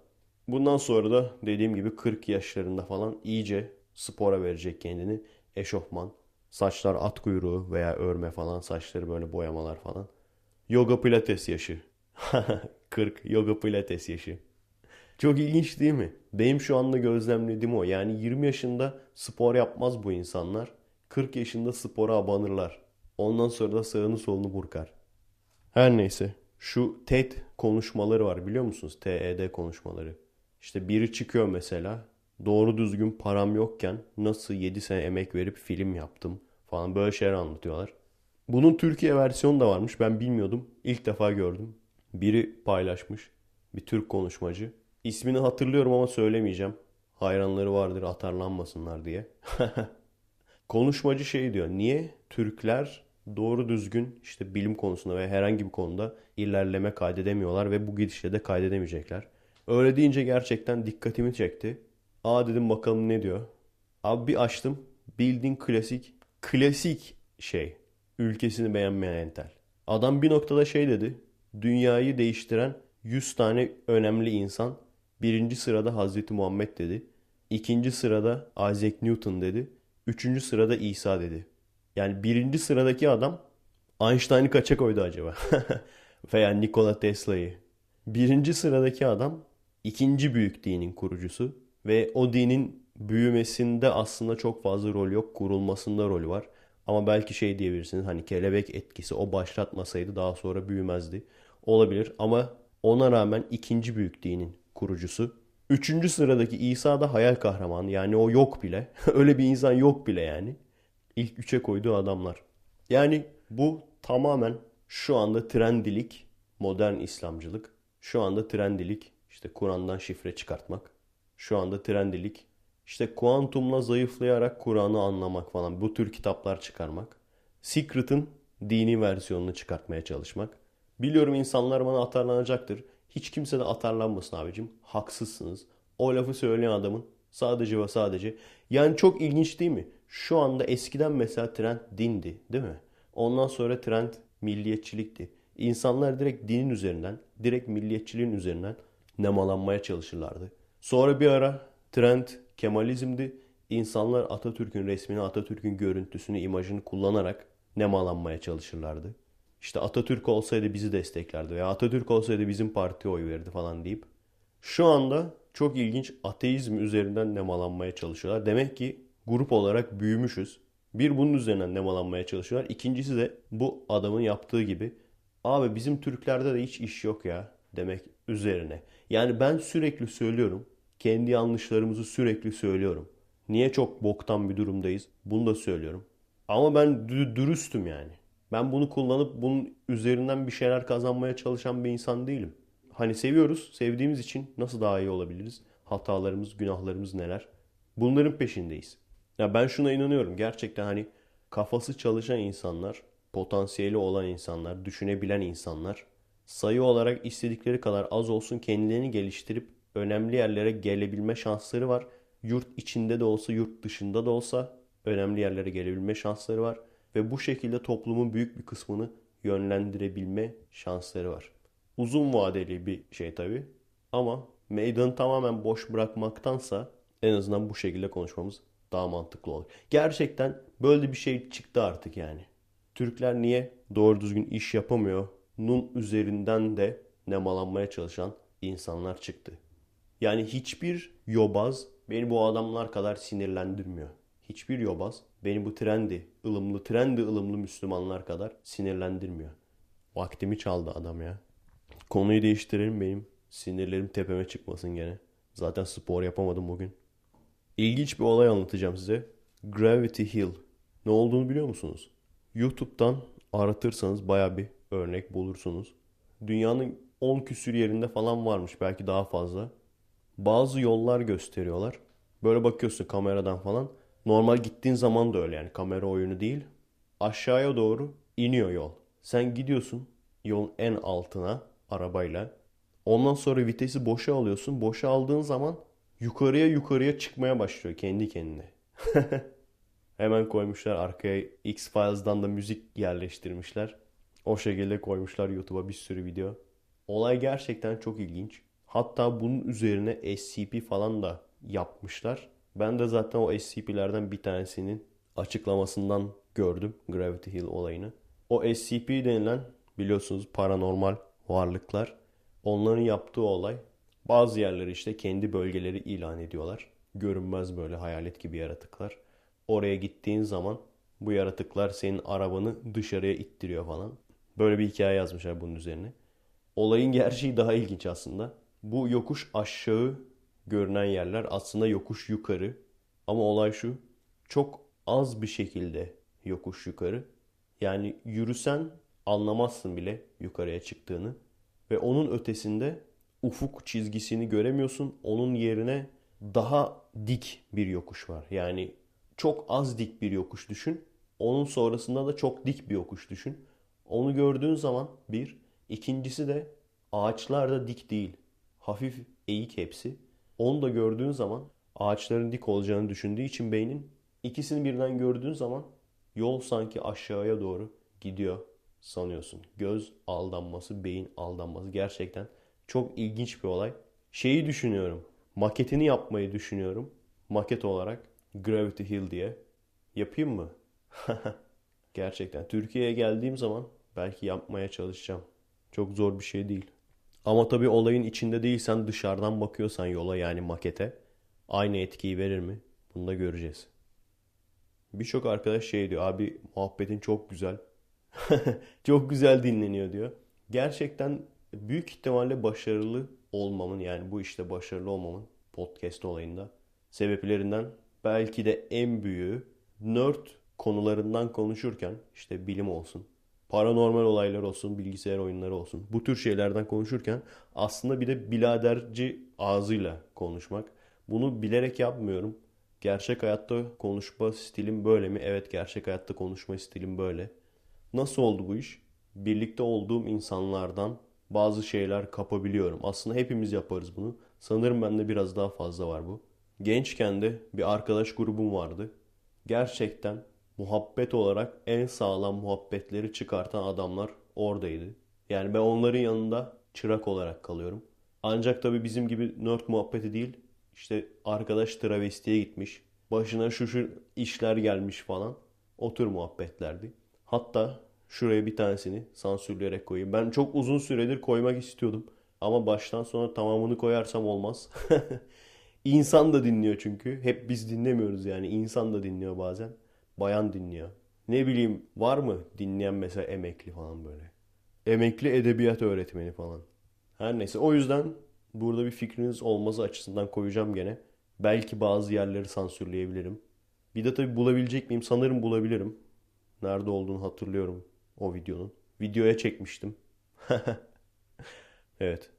Bundan sonra da dediğim gibi 40 yaşlarında falan iyice spora verecek kendini. Eşofman, saçlar at kuyruğu veya örme falan, saçları böyle boyamalar falan. Yoga pilates yaşı. 40 yoga pilates yaşı. Çok ilginç değil mi? Benim şu anda gözlemlediğim o. Yani 20 yaşında spor yapmaz bu insanlar. 40 yaşında spora abanırlar. Ondan sonra da sağını solunu burkar. Her neyse. Şu TED konuşmaları var biliyor musunuz? TED konuşmaları. İşte biri çıkıyor mesela. Doğru düzgün param yokken nasıl 7 sene emek verip film yaptım falan böyle şeyler anlatıyorlar. Bunun Türkiye versiyonu da varmış. Ben bilmiyordum. İlk defa gördüm. Biri paylaşmış. Bir Türk konuşmacı. İsmini hatırlıyorum ama söylemeyeceğim. Hayranları vardır atarlanmasınlar diye. Konuşmacı şey diyor. Niye Türkler doğru düzgün işte bilim konusunda veya herhangi bir konuda ilerleme kaydedemiyorlar ve bu gidişle de kaydedemeyecekler. Öyle deyince gerçekten dikkatimi çekti. Aa dedim bakalım ne diyor. Abi bir açtım. Bildiğin klasik, klasik şey. Ülkesini beğenmeyen entel. Adam bir noktada şey dedi. Dünyayı değiştiren 100 tane önemli insan. Birinci sırada Hazreti Muhammed dedi. İkinci sırada Isaac Newton dedi. Üçüncü sırada İsa dedi. Yani birinci sıradaki adam Einstein'ı kaça koydu acaba? Veya Nikola Tesla'yı. Birinci sıradaki adam ikinci büyük dinin kurucusu. Ve o dinin büyümesinde aslında çok fazla rol yok. Kurulmasında rol var. Ama belki şey diyebilirsiniz hani kelebek etkisi o başlatmasaydı daha sonra büyümezdi. Olabilir ama ona rağmen ikinci büyük dinin kurucusu. Üçüncü sıradaki İsa da hayal kahramanı yani o yok bile. Öyle bir insan yok bile yani. İlk üçe koyduğu adamlar. Yani bu tamamen şu anda trendilik, modern İslamcılık. Şu anda trendilik işte Kur'an'dan şifre çıkartmak. Şu anda trendilik işte kuantumla zayıflayarak Kur'an'ı anlamak falan bu tür kitaplar çıkarmak. Secret'ın dini versiyonunu çıkartmaya çalışmak. Biliyorum insanlar bana atarlanacaktır. Hiç kimse de atarlanmasın abicim. Haksızsınız. O lafı söyleyen adamın sadece ve sadece. Yani çok ilginç değil mi? Şu anda eskiden mesela trend dindi değil mi? Ondan sonra trend milliyetçilikti. İnsanlar direkt dinin üzerinden, direkt milliyetçiliğin üzerinden nemalanmaya çalışırlardı. Sonra bir ara trend Kemalizmdi. İnsanlar Atatürk'ün resmini, Atatürk'ün görüntüsünü, imajını kullanarak nemalanmaya çalışırlardı. İşte Atatürk olsaydı bizi desteklerdi veya Atatürk olsaydı bizim partiye oy verirdi falan deyip. Şu anda çok ilginç ateizm üzerinden nemalanmaya çalışıyorlar. Demek ki grup olarak büyümüşüz. Bir bunun üzerinden nemalanmaya çalışıyorlar. İkincisi de bu adamın yaptığı gibi. Abi bizim Türklerde de hiç iş yok ya demek üzerine. Yani ben sürekli söylüyorum. Kendi yanlışlarımızı sürekli söylüyorum. Niye çok boktan bir durumdayız? Bunu da söylüyorum. Ama ben dürüstüm yani. Ben bunu kullanıp bunun üzerinden bir şeyler kazanmaya çalışan bir insan değilim. Hani seviyoruz, sevdiğimiz için nasıl daha iyi olabiliriz? Hatalarımız, günahlarımız neler? Bunların peşindeyiz. Ya ben şuna inanıyorum. Gerçekten hani kafası çalışan insanlar, potansiyeli olan insanlar, düşünebilen insanlar sayı olarak istedikleri kadar az olsun kendilerini geliştirip önemli yerlere gelebilme şansları var. Yurt içinde de olsa, yurt dışında da olsa önemli yerlere gelebilme şansları var ve bu şekilde toplumun büyük bir kısmını yönlendirebilme şansları var. Uzun vadeli bir şey tabi ama meydanı tamamen boş bırakmaktansa en azından bu şekilde konuşmamız daha mantıklı olur. Gerçekten böyle bir şey çıktı artık yani. Türkler niye doğru düzgün iş yapamıyor? Nun üzerinden de nemalanmaya çalışan insanlar çıktı. Yani hiçbir yobaz beni bu adamlar kadar sinirlendirmiyor. Hiçbir yobaz beni bu trendi, ılımlı, trendi ılımlı Müslümanlar kadar sinirlendirmiyor. Vaktimi çaldı adam ya. Konuyu değiştirelim benim. Sinirlerim tepeme çıkmasın gene. Zaten spor yapamadım bugün. İlginç bir olay anlatacağım size. Gravity Hill. Ne olduğunu biliyor musunuz? YouTube'dan aratırsanız baya bir örnek bulursunuz. Dünyanın 10 küsür yerinde falan varmış belki daha fazla. Bazı yollar gösteriyorlar. Böyle bakıyorsun kameradan falan. Normal gittiğin zaman da öyle yani kamera oyunu değil. aşağıya doğru iniyor yol. Sen gidiyorsun yolun en altına arabayla. Ondan sonra vitesi boşa alıyorsun. Boşa aldığın zaman yukarıya yukarıya çıkmaya başlıyor kendi kendine. Hemen koymuşlar arkaya X-Files'dan da müzik yerleştirmişler. O şekilde koymuşlar YouTube'a bir sürü video. Olay gerçekten çok ilginç. Hatta bunun üzerine SCP falan da yapmışlar. Ben de zaten o SCP'lerden bir tanesinin açıklamasından gördüm Gravity Hill olayını. O SCP denilen biliyorsunuz paranormal varlıklar. Onların yaptığı olay bazı yerleri işte kendi bölgeleri ilan ediyorlar. Görünmez böyle hayalet gibi yaratıklar. Oraya gittiğin zaman bu yaratıklar senin arabanı dışarıya ittiriyor falan. Böyle bir hikaye yazmışlar bunun üzerine. Olayın gerçeği daha ilginç aslında. Bu yokuş aşağı görünen yerler aslında yokuş yukarı. Ama olay şu. Çok az bir şekilde yokuş yukarı. Yani yürüsen anlamazsın bile yukarıya çıktığını. Ve onun ötesinde ufuk çizgisini göremiyorsun. Onun yerine daha dik bir yokuş var. Yani çok az dik bir yokuş düşün. Onun sonrasında da çok dik bir yokuş düşün. Onu gördüğün zaman bir. ikincisi de ağaçlar da dik değil. Hafif eğik hepsi. Onu da gördüğün zaman ağaçların dik olacağını düşündüğü için beynin ikisini birden gördüğün zaman yol sanki aşağıya doğru gidiyor sanıyorsun. Göz aldanması, beyin aldanması gerçekten çok ilginç bir olay. Şeyi düşünüyorum. Maketini yapmayı düşünüyorum. Maket olarak Gravity Hill diye. Yapayım mı? gerçekten. Türkiye'ye geldiğim zaman belki yapmaya çalışacağım. Çok zor bir şey değil. Ama tabii olayın içinde değilsen dışarıdan bakıyorsan yola yani makete aynı etkiyi verir mi? Bunu da göreceğiz. Birçok arkadaş şey diyor abi muhabbetin çok güzel. çok güzel dinleniyor diyor. Gerçekten büyük ihtimalle başarılı olmamın yani bu işte başarılı olmamın podcast olayında sebeplerinden belki de en büyüğü nerd konularından konuşurken işte bilim olsun, paranormal olaylar olsun, bilgisayar oyunları olsun. Bu tür şeylerden konuşurken aslında bir de biladerci ağzıyla konuşmak. Bunu bilerek yapmıyorum. Gerçek hayatta konuşma stilim böyle mi? Evet gerçek hayatta konuşma stilim böyle. Nasıl oldu bu iş? Birlikte olduğum insanlardan bazı şeyler kapabiliyorum. Aslında hepimiz yaparız bunu. Sanırım bende biraz daha fazla var bu. Gençken de bir arkadaş grubum vardı. Gerçekten muhabbet olarak en sağlam muhabbetleri çıkartan adamlar oradaydı. Yani ben onların yanında çırak olarak kalıyorum. Ancak tabii bizim gibi nerd muhabbeti değil. İşte arkadaş travestiye gitmiş. Başına şu şu işler gelmiş falan. O tür muhabbetlerdi. Hatta şuraya bir tanesini sansürleyerek koyayım. Ben çok uzun süredir koymak istiyordum. Ama baştan sona tamamını koyarsam olmaz. İnsan da dinliyor çünkü. Hep biz dinlemiyoruz yani. İnsan da dinliyor bazen bayan dinliyor. Ne bileyim var mı dinleyen mesela emekli falan böyle. Emekli edebiyat öğretmeni falan. Her neyse o yüzden burada bir fikriniz olması açısından koyacağım gene. Belki bazı yerleri sansürleyebilirim. Bir de tabi bulabilecek miyim? Sanırım bulabilirim. Nerede olduğunu hatırlıyorum o videonun. Videoya çekmiştim. evet.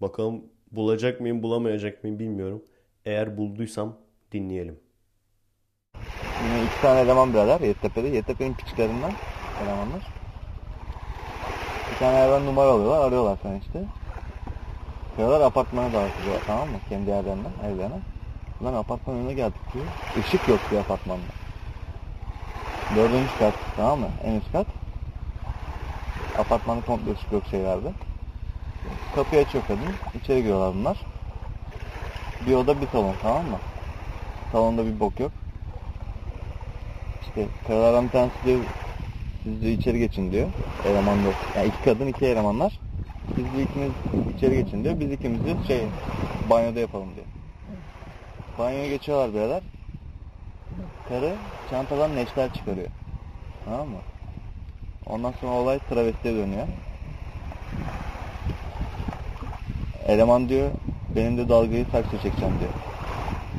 Bakalım bulacak mıyım bulamayacak mıyım bilmiyorum. Eğer bulduysam dinleyelim. Yine iki tane eleman birader Yeditepe'de. Yeditepe'nin piçlerinden elemanlar. Bir tane evden numara alıyorlar. Arıyorlar sen işte. Diyorlar apartmana davet ediyorlar tamam mı? Kendi yerlerinden, evlerine. Lan apartmanın önüne geldik diyor. Işık yok diyor apartmanda. Dördüncü kat tamam mı? En üst kat. Apartmanın komple ışık yok şeylerde. Kapıyı açıyor kadın. İçeri giriyorlar bunlar. Bir oda bir salon tamam mı? Salonda bir bok yok. İşte karardan bir tanesi diyor siz de içeri geçin diyor. Eleman yok. Yani iki kadın iki elemanlar. Siz de ikiniz içeri geçin diyor. Biz ikimiz de şey banyoda yapalım diyor. Banyoya geçiyorlar birader. Karı çantadan neşter çıkarıyor. Tamam mı? Ondan sonra olay travestiye dönüyor. Eleman diyor benim de dalgayı saksı çekeceğim diyor.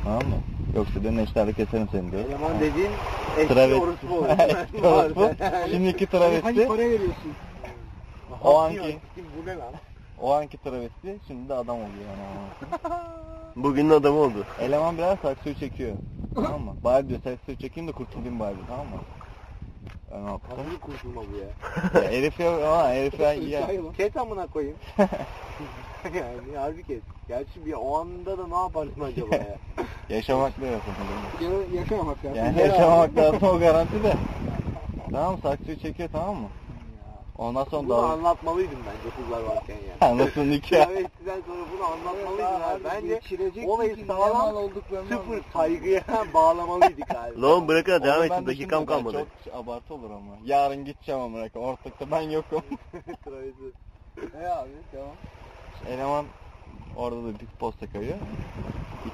Tamam mı? Yoksa neşterle keserim seni diyor. Eleman dediğin eski Travesti. orospu. Eski orospu. Şimdiki travesti. Hani para veriyorsun? O anki-. Bu ne lan? O anki travesti şimdi de adam oluyor yani. Bugünün adamı oldu. Eleman biraz saksıyı çekiyor. tamam mı? Bari diyor saksıyı çekeyim de kurtulayım bari tamam mı? Ön muhabbeti. Hangi kurtulma bu ya? Ya herif ama herif ya, ya Kes amına koyayım. yani harbi kes. Gerçi bir o anda da ne yaparsın acaba ya? yaşamakla yapın. Ya, yaşamamak lazım. Yani yaşamak lazım o garanti de. Tamam saksıyı çekiyor tamam mı? Ondan sonra Bunu dalga. anlatmalıydım bence kızlar varken ya. Anlasın iki. Travestiden sonra bunu anlatmalıydım abi. Bence olayı sağlam sıfır saygıya bağlamalıydık abi. Lan bırakın devam etsin dakikam kalmadı. Çok abartı olur ama. Yarın gideceğim ama bırak. Ortalıkta ben yokum. Travesti. E abi tamam. Eleman orada da bir posta koyuyor.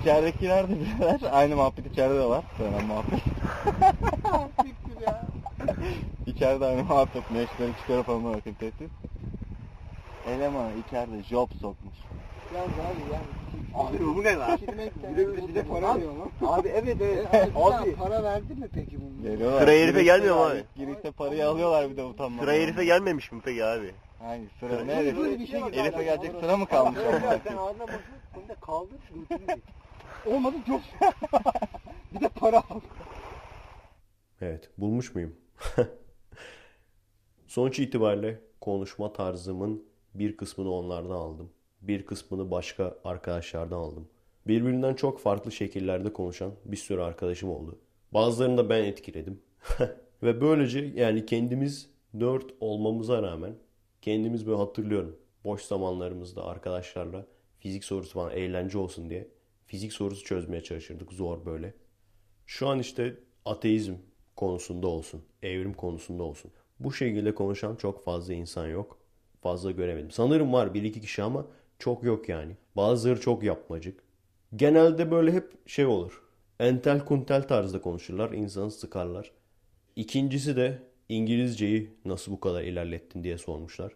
İçeridekiler de birader. Aynı muhabbet içeride de var. Dönen muhabbet. Siktir ya. İçeride aynı muhabbet. Meşleri çıkarıp alma bakın tehdit. Eleman içeride job sokmuş. Yalnız abi yani. Abi bu ne lan? Bir de bir de para veriyor lan. Abi evet evet. Abi Abi. para verdi mi peki bunun? Geliyorlar. Sıra herife gelmiyor mu abi? Girişte parayı alıyorlar bir de utanmadan. Sıra herife gelmemiş mi peki abi? Hangi sıra? Sıra- Ne herif? Böyle bir şey. Herife gelecek sıra mı kalmış? Sen ağzına basın. Bunu da kaldır. Olmadı çok. bir de para al. Evet, bulmuş muyum? Sonuç itibariyle konuşma tarzımın bir kısmını onlardan aldım. Bir kısmını başka arkadaşlardan aldım. Birbirinden çok farklı şekillerde konuşan bir sürü arkadaşım oldu. Bazılarını da ben etkiledim. Ve böylece yani kendimiz nerd olmamıza rağmen kendimiz böyle hatırlıyorum. Boş zamanlarımızda arkadaşlarla fizik sorusu falan eğlence olsun diye fizik sorusu çözmeye çalışırdık zor böyle. Şu an işte ateizm konusunda olsun, evrim konusunda olsun. Bu şekilde konuşan çok fazla insan yok. Fazla göremedim. Sanırım var bir iki kişi ama çok yok yani. Bazıları çok yapmacık. Genelde böyle hep şey olur. Entel kuntel tarzda konuşurlar, insanı sıkarlar. İkincisi de İngilizceyi nasıl bu kadar ilerlettin diye sormuşlar.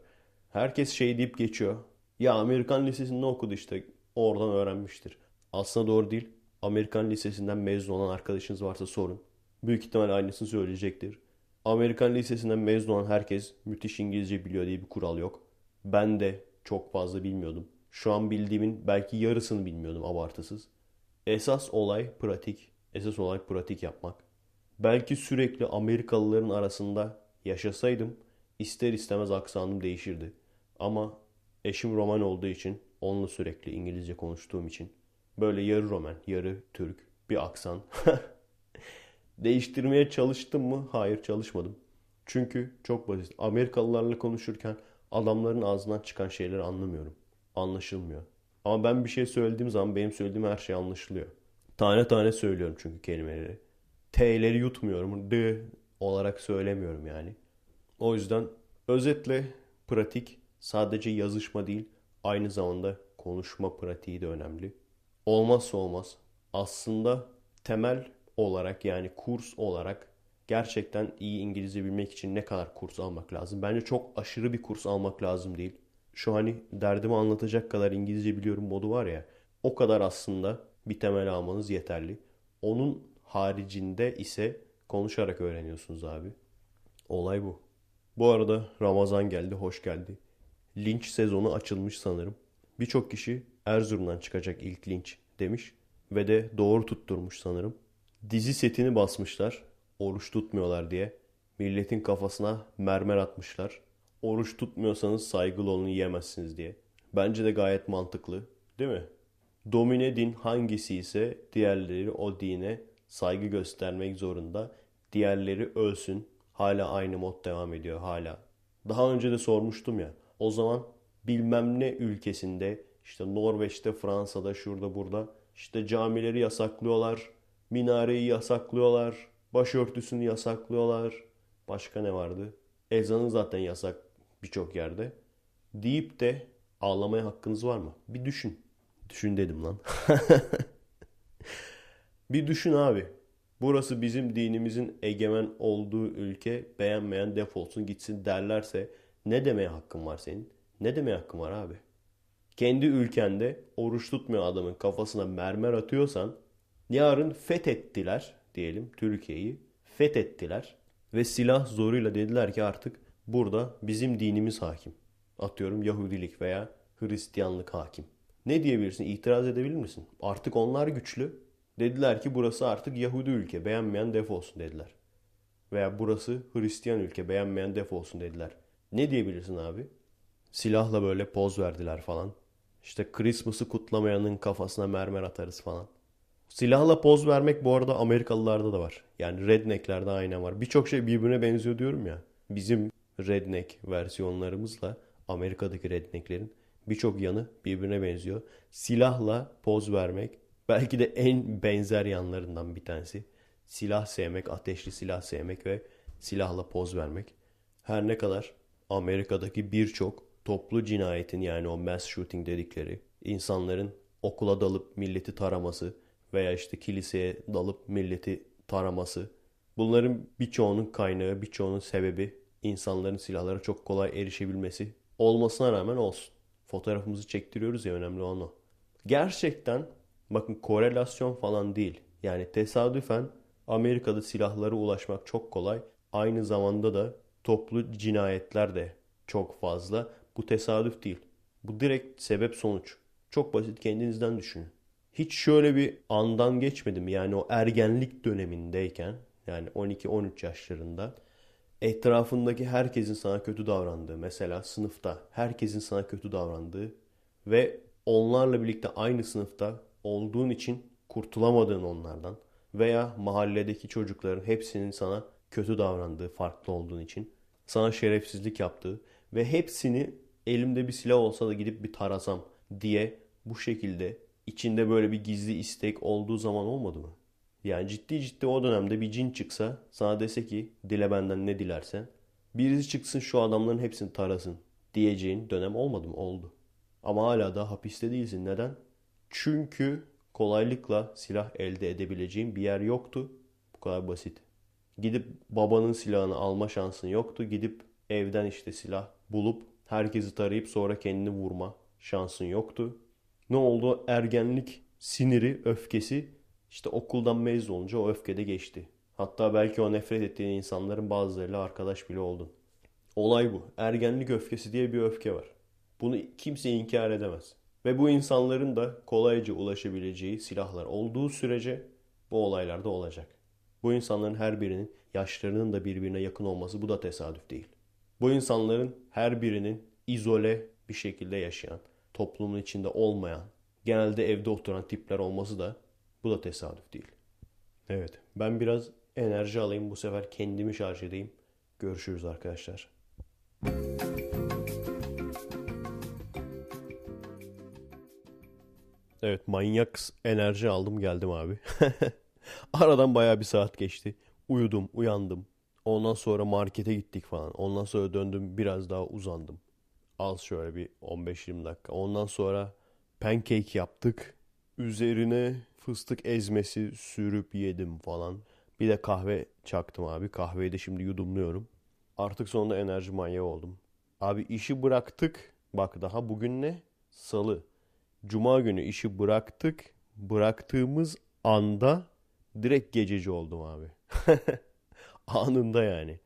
Herkes şey deyip geçiyor. Ya Amerikan Lisesi'nde okudu işte oradan öğrenmiştir. Aslında doğru değil. Amerikan Lisesi'nden mezun olan arkadaşınız varsa sorun. Büyük ihtimal aynısını söyleyecektir. Amerikan Lisesi'nden mezun olan herkes müthiş İngilizce biliyor diye bir kural yok. Ben de çok fazla bilmiyordum. Şu an bildiğimin belki yarısını bilmiyordum abartısız. Esas olay pratik. Esas olay pratik yapmak. Belki sürekli Amerikalıların arasında yaşasaydım ister istemez aksanım değişirdi. Ama eşim Roman olduğu için onunla sürekli İngilizce konuştuğum için böyle yarı Roman, yarı Türk bir aksan. Değiştirmeye çalıştım mı? Hayır çalışmadım. Çünkü çok basit. Amerikalılarla konuşurken adamların ağzından çıkan şeyleri anlamıyorum. Anlaşılmıyor. Ama ben bir şey söylediğim zaman benim söylediğim her şey anlaşılıyor. Tane tane söylüyorum çünkü kelimeleri. T'leri yutmuyorum. D olarak söylemiyorum yani. O yüzden özetle pratik sadece yazışma değil aynı zamanda konuşma pratiği de önemli. Olmazsa olmaz. Aslında temel olarak yani kurs olarak gerçekten iyi İngilizce bilmek için ne kadar kurs almak lazım? Bence çok aşırı bir kurs almak lazım değil. Şu hani derdimi anlatacak kadar İngilizce biliyorum modu var ya. O kadar aslında bir temel almanız yeterli. Onun haricinde ise konuşarak öğreniyorsunuz abi. Olay bu. Bu arada Ramazan geldi, hoş geldi. Linç sezonu açılmış sanırım. Birçok kişi Erzurum'dan çıkacak ilk linç demiş ve de doğru tutturmuş sanırım. Dizi setini basmışlar oruç tutmuyorlar diye. Milletin kafasına mermer atmışlar. Oruç tutmuyorsanız saygılı olun yiyemezsiniz diye. Bence de gayet mantıklı değil mi? Domine din hangisi ise diğerleri o dine saygı göstermek zorunda. Diğerleri ölsün. Hala aynı mod devam ediyor hala. Daha önce de sormuştum ya. O zaman bilmem ne ülkesinde işte Norveç'te, Fransa'da, şurada burada işte camileri yasaklıyorlar. Minareyi yasaklıyorlar. Başörtüsünü yasaklıyorlar. Başka ne vardı? Ezanı zaten yasak birçok yerde. Deyip de ağlamaya hakkınız var mı? Bir düşün. Düşün dedim lan. bir düşün abi. Burası bizim dinimizin egemen olduğu ülke. Beğenmeyen defolsun gitsin derlerse ne demeye hakkın var senin? Ne demeye hakkın var abi? Kendi ülkende oruç tutmuyor adamın kafasına mermer atıyorsan yarın fethettiler diyelim Türkiye'yi. Fethettiler ve silah zoruyla dediler ki artık burada bizim dinimiz hakim. Atıyorum Yahudilik veya Hristiyanlık hakim. Ne diyebilirsin? İtiraz edebilir misin? Artık onlar güçlü. Dediler ki burası artık Yahudi ülke. Beğenmeyen defolsun dediler. Veya burası Hristiyan ülke beğenmeyen defolsun dediler. Ne diyebilirsin abi? Silahla böyle poz verdiler falan. İşte Christmas'ı kutlamayanın kafasına mermer atarız falan. Silahla poz vermek bu arada Amerikalılarda da var. Yani rednecklerde aynen var. Birçok şey birbirine benziyor diyorum ya. Bizim redneck versiyonlarımızla Amerika'daki rednecklerin birçok yanı birbirine benziyor. Silahla poz vermek belki de en benzer yanlarından bir tanesi. Silah sevmek, ateşli silah sevmek ve silahla poz vermek. Her ne kadar Amerika'daki birçok toplu cinayetin yani o mass shooting dedikleri insanların okula dalıp milleti taraması veya işte kiliseye dalıp milleti taraması bunların birçoğunun kaynağı, birçoğunun sebebi insanların silahlara çok kolay erişebilmesi olmasına rağmen olsun. Fotoğrafımızı çektiriyoruz ya önemli olan o. Gerçekten bakın korelasyon falan değil. Yani tesadüfen Amerika'da silahlara ulaşmak çok kolay. Aynı zamanda da toplu cinayetler de çok fazla. Bu tesadüf değil. Bu direkt sebep sonuç. Çok basit kendinizden düşünün. Hiç şöyle bir andan geçmedim. Yani o ergenlik dönemindeyken yani 12-13 yaşlarında etrafındaki herkesin sana kötü davrandığı mesela sınıfta herkesin sana kötü davrandığı ve onlarla birlikte aynı sınıfta olduğun için kurtulamadığın onlardan veya mahalledeki çocukların hepsinin sana kötü davrandığı farklı olduğun için sana şerefsizlik yaptığı ve hepsini elimde bir silah olsa da gidip bir tarasam diye bu şekilde içinde böyle bir gizli istek olduğu zaman olmadı mı? Yani ciddi ciddi o dönemde bir cin çıksa sana dese ki dile benden ne dilersen birisi çıksın şu adamların hepsini tarasın diyeceğin dönem olmadı mı? Oldu. Ama hala da hapiste değilsin. Neden? Çünkü kolaylıkla silah elde edebileceğin bir yer yoktu. Bu kadar basit. Gidip babanın silahını alma şansın yoktu. Gidip evden işte silah bulup herkesi tarayıp sonra kendini vurma şansın yoktu. Ne oldu? Ergenlik siniri, öfkesi işte okuldan mezun olunca o öfke de geçti. Hatta belki o nefret ettiğin insanların bazılarıyla arkadaş bile oldun. Olay bu. Ergenlik öfkesi diye bir öfke var. Bunu kimse inkar edemez. Ve bu insanların da kolayca ulaşabileceği silahlar olduğu sürece bu olaylar da olacak. Bu insanların her birinin yaşlarının da birbirine yakın olması bu da tesadüf değil. Bu insanların her birinin izole bir şekilde yaşayan, toplumun içinde olmayan, genelde evde oturan tipler olması da bu da tesadüf değil. Evet ben biraz enerji alayım bu sefer kendimi şarj edeyim. Görüşürüz arkadaşlar. Evet manyak enerji aldım geldim abi. Aradan baya bir saat geçti. Uyudum, uyandım. Ondan sonra markete gittik falan. Ondan sonra döndüm biraz daha uzandım. Az şöyle bir 15-20 dakika. Ondan sonra pancake yaptık. Üzerine fıstık ezmesi sürüp yedim falan. Bir de kahve çaktım abi. Kahveyi de şimdi yudumluyorum. Artık sonunda enerji manyağı oldum. Abi işi bıraktık. Bak daha bugün ne? Salı. Cuma günü işi bıraktık. Bıraktığımız anda direkt gececi oldum abi. Anında yani.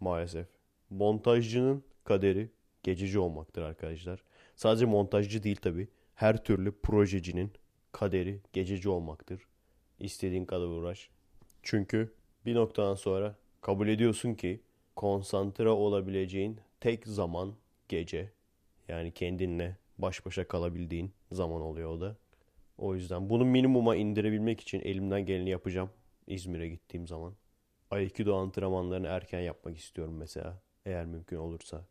Maalesef. Montajcının kaderi gececi olmaktır arkadaşlar. Sadece montajcı değil tabi. Her türlü projecinin kaderi gececi olmaktır. İstediğin kadar uğraş. Çünkü bir noktadan sonra kabul ediyorsun ki konsantre olabileceğin tek zaman gece. Yani kendinle baş başa kalabildiğin zaman oluyor o da. O yüzden bunu minimuma indirebilmek için elimden geleni yapacağım İzmir'e gittiğim zaman. Aikido antrenmanlarını erken yapmak istiyorum mesela eğer mümkün olursa.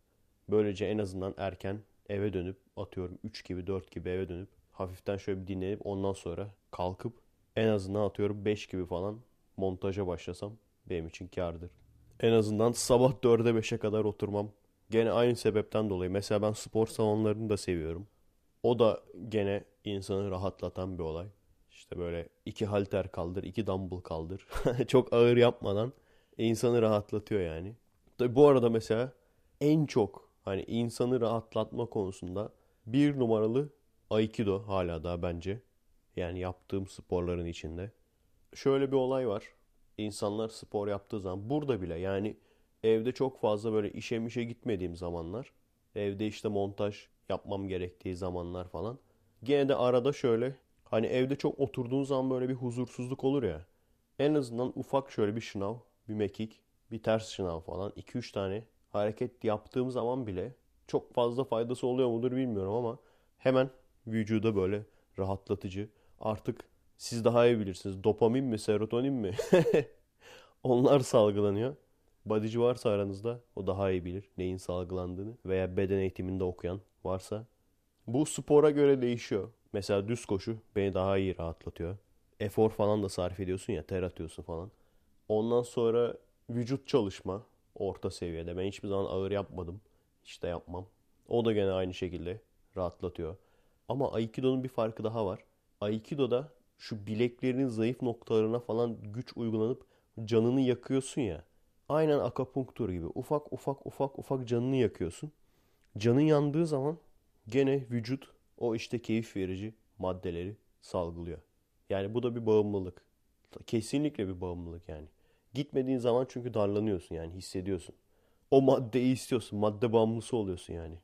Böylece en azından erken eve dönüp atıyorum 3 gibi 4 gibi eve dönüp hafiften şöyle bir dinlenip ondan sonra kalkıp en azından atıyorum 5 gibi falan montaja başlasam benim için kardır. En azından sabah 4'e 5'e kadar oturmam. Gene aynı sebepten dolayı. Mesela ben spor salonlarını da seviyorum. O da gene insanı rahatlatan bir olay. İşte böyle iki halter kaldır, iki dumbbell kaldır. çok ağır yapmadan insanı rahatlatıyor yani. Tabi bu arada mesela en çok hani insanı rahatlatma konusunda bir numaralı Aikido hala daha bence. Yani yaptığım sporların içinde. Şöyle bir olay var. İnsanlar spor yaptığı zaman burada bile yani evde çok fazla böyle işe mişe gitmediğim zamanlar. Evde işte montaj yapmam gerektiği zamanlar falan. Gene de arada şöyle hani evde çok oturduğun zaman böyle bir huzursuzluk olur ya. En azından ufak şöyle bir şınav, bir mekik, bir ters şınav falan 2-3 tane hareket yaptığım zaman bile çok fazla faydası oluyor mudur bilmiyorum ama hemen vücuda böyle rahatlatıcı. Artık siz daha iyi bilirsiniz. Dopamin mi, serotonin mi? Onlar salgılanıyor. Bodyci varsa aranızda o daha iyi bilir neyin salgılandığını veya beden eğitiminde okuyan varsa. Bu spora göre değişiyor. Mesela düz koşu beni daha iyi rahatlatıyor. Efor falan da sarf ediyorsun ya ter atıyorsun falan. Ondan sonra vücut çalışma orta seviyede. Ben hiçbir zaman ağır yapmadım. Hiç de yapmam. O da gene aynı şekilde rahatlatıyor. Ama Aikido'nun bir farkı daha var. Aikido'da şu bileklerinin zayıf noktalarına falan güç uygulanıp canını yakıyorsun ya. Aynen akapunktur gibi. Ufak ufak ufak ufak canını yakıyorsun. Canın yandığı zaman gene vücut o işte keyif verici maddeleri salgılıyor. Yani bu da bir bağımlılık. Kesinlikle bir bağımlılık yani. Gitmediğin zaman çünkü darlanıyorsun yani hissediyorsun. O maddeyi istiyorsun. Madde bağımlısı oluyorsun yani.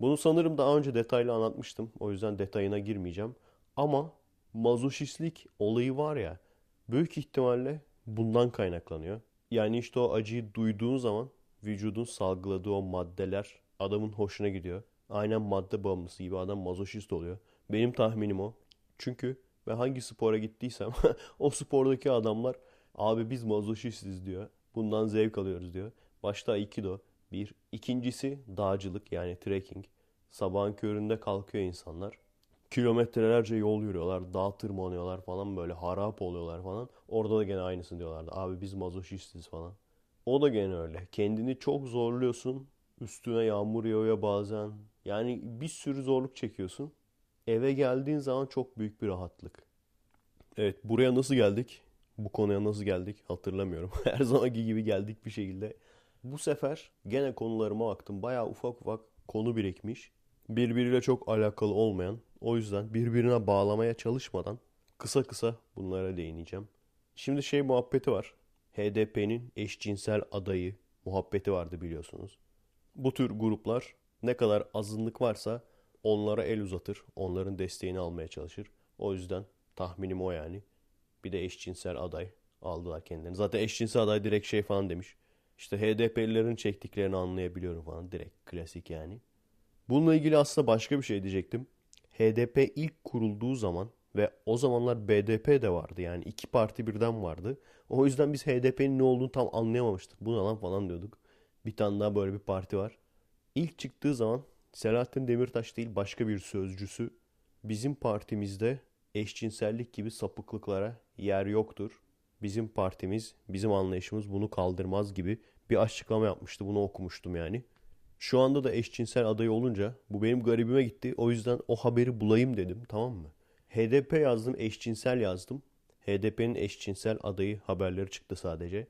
Bunu sanırım daha önce detaylı anlatmıştım. O yüzden detayına girmeyeceğim. Ama mazoşistlik olayı var ya büyük ihtimalle bundan kaynaklanıyor. Yani işte o acıyı duyduğun zaman vücudun salgıladığı o maddeler adamın hoşuna gidiyor. Aynen madde bağımlısı gibi adam mazoşist oluyor. Benim tahminim o. Çünkü ben hangi spora gittiysem o spordaki adamlar abi biz mazoşistiz diyor. Bundan zevk alıyoruz diyor. Başta Aikido bir. ikincisi dağcılık yani trekking. Sabahın köründe kalkıyor insanlar. Kilometrelerce yol yürüyorlar, dağ tırmanıyorlar falan böyle harap oluyorlar falan. Orada da gene aynısını diyorlardı. Abi biz mazoşistiz falan. O da gene öyle. Kendini çok zorluyorsun. Üstüne yağmur yağıyor bazen. Yani bir sürü zorluk çekiyorsun. Eve geldiğin zaman çok büyük bir rahatlık. Evet buraya nasıl geldik? Bu konuya nasıl geldik hatırlamıyorum. Her zamanki gibi geldik bir şekilde. Bu sefer gene konularıma baktım. Baya ufak ufak konu birikmiş. Birbiriyle çok alakalı olmayan. O yüzden birbirine bağlamaya çalışmadan kısa kısa bunlara değineceğim. Şimdi şey muhabbeti var. HDP'nin eşcinsel adayı muhabbeti vardı biliyorsunuz. Bu tür gruplar ne kadar azınlık varsa onlara el uzatır. Onların desteğini almaya çalışır. O yüzden tahminim o yani. Bir de eşcinsel aday aldılar kendilerini. Zaten eşcinsel aday direkt şey falan demiş. İşte HDP'lilerin çektiklerini anlayabiliyorum falan. Direkt klasik yani. Bununla ilgili aslında başka bir şey diyecektim. HDP ilk kurulduğu zaman ve o zamanlar BDP de vardı yani iki parti birden vardı. O yüzden biz HDP'nin ne olduğunu tam anlayamamıştık. Bu ne lan falan diyorduk. Bir tane daha böyle bir parti var. İlk çıktığı zaman Selahattin Demirtaş değil başka bir sözcüsü bizim partimizde eşcinsellik gibi sapıklıklara yer yoktur. Bizim partimiz, bizim anlayışımız bunu kaldırmaz gibi bir açıklama yapmıştı. Bunu okumuştum yani. Şu anda da eşcinsel adayı olunca bu benim garibime gitti. O yüzden o haberi bulayım dedim tamam mı? HDP yazdım, eşcinsel yazdım. HDP'nin eşcinsel adayı haberleri çıktı sadece.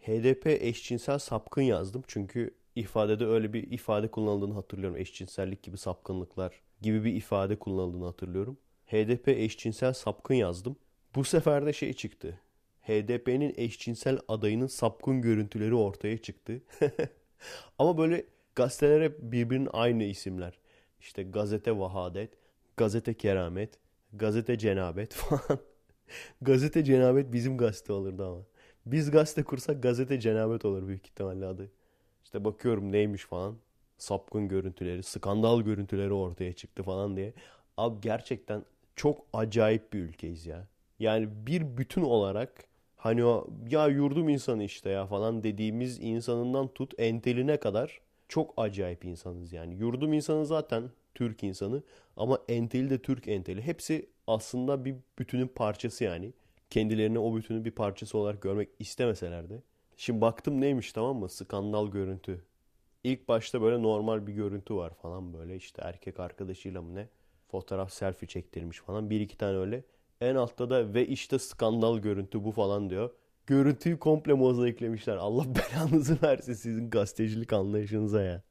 HDP eşcinsel sapkın yazdım çünkü ifadede öyle bir ifade kullanıldığını hatırlıyorum. Eşcinsellik gibi sapkınlıklar gibi bir ifade kullanıldığını hatırlıyorum. HDP eşcinsel sapkın yazdım. Bu sefer de şey çıktı. HDP'nin eşcinsel adayının sapkın görüntüleri ortaya çıktı. Ama böyle gazeteler hep birbirinin aynı isimler. İşte gazete Vahadet, gazete Keramet, gazete Cenabet falan. gazete Cenabet bizim gazete olurdu ama. Biz gazete kursak gazete Cenabet olur büyük ihtimalle adı. İşte bakıyorum neymiş falan. Sapkın görüntüleri, skandal görüntüleri ortaya çıktı falan diye. Abi gerçekten çok acayip bir ülkeyiz ya. Yani bir bütün olarak hani o ya yurdum insanı işte ya falan dediğimiz insanından tut enteline kadar çok acayip insanız yani. Yurdum insanı zaten Türk insanı ama enteli de Türk enteli. Hepsi aslında bir bütünün parçası yani. Kendilerini o bütünün bir parçası olarak görmek istemeseler de. Şimdi baktım neymiş tamam mı? Skandal görüntü. İlk başta böyle normal bir görüntü var falan böyle işte erkek arkadaşıyla mı ne? Fotoğraf selfie çektirmiş falan. Bir iki tane öyle. En altta da ve işte skandal görüntü bu falan diyor. Görüntüyü komple mozaiklemişler. Allah belanızı versin sizin gazetecilik anlayışınıza ya.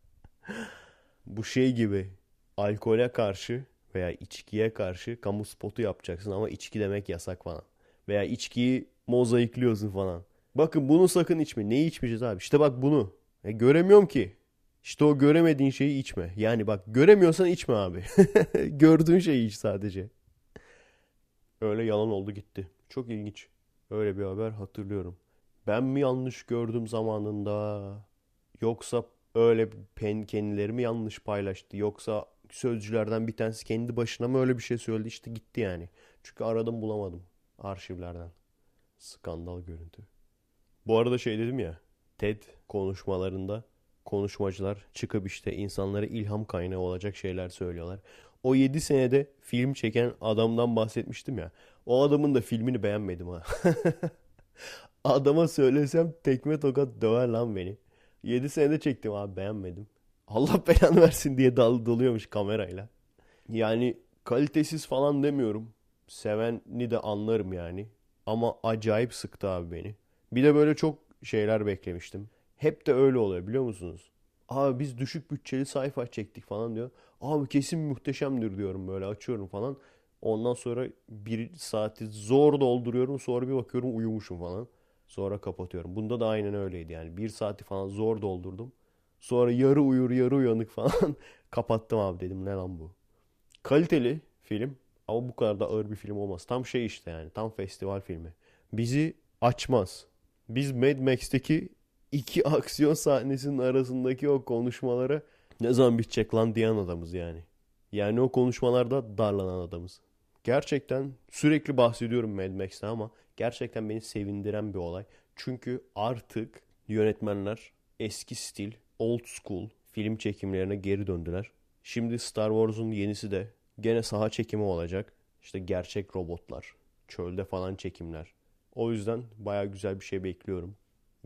bu şey gibi alkole karşı veya içkiye karşı kamu spotu yapacaksın ama içki demek yasak falan. Veya içkiyi mozaikliyorsun falan. Bakın bunu sakın içme. Neyi içmeyeceğiz abi? İşte bak bunu. E, göremiyorum ki. İşte o göremediğin şeyi içme. Yani bak göremiyorsan içme abi. Gördüğün şeyi iç sadece. Öyle yalan oldu gitti. Çok ilginç. Öyle bir haber hatırlıyorum. Ben mi yanlış gördüm zamanında? Yoksa öyle pen kendileri mi yanlış paylaştı? Yoksa sözcülerden bir tanesi kendi başına mı öyle bir şey söyledi? İşte gitti yani. Çünkü aradım bulamadım arşivlerden. Skandal görüntü. Bu arada şey dedim ya. TED konuşmalarında konuşmacılar çıkıp işte insanlara ilham kaynağı olacak şeyler söylüyorlar. O 7 senede film çeken adamdan bahsetmiştim ya. O adamın da filmini beğenmedim ha. Adama söylesem tekme tokat döver lan beni. 7 senede çektim abi beğenmedim. Allah belanı versin diye dal doluyormuş kamerayla. Yani kalitesiz falan demiyorum. Seveni de anlarım yani. Ama acayip sıktı abi beni. Bir de böyle çok şeyler beklemiştim. Hep de öyle oluyor biliyor musunuz? Abi biz düşük bütçeli sayfa çektik falan diyor. Abi kesin muhteşemdir diyorum böyle açıyorum falan. Ondan sonra bir saati zor dolduruyorum. Sonra bir bakıyorum uyumuşum falan. Sonra kapatıyorum. Bunda da aynen öyleydi yani. Bir saati falan zor doldurdum. Sonra yarı uyur yarı uyanık falan kapattım abi dedim ne lan bu. Kaliteli film ama bu kadar da ağır bir film olmaz. Tam şey işte yani tam festival filmi. Bizi açmaz. Biz Mad Max'teki iki aksiyon sahnesinin arasındaki o konuşmalara ne zaman bitecek lan diyen adamız yani. Yani o konuşmalarda darlanan adamız. Gerçekten sürekli bahsediyorum Mad Max'ten ama gerçekten beni sevindiren bir olay. Çünkü artık yönetmenler eski stil, old school film çekimlerine geri döndüler. Şimdi Star Wars'un yenisi de gene saha çekimi olacak. İşte gerçek robotlar, çölde falan çekimler. O yüzden baya güzel bir şey bekliyorum.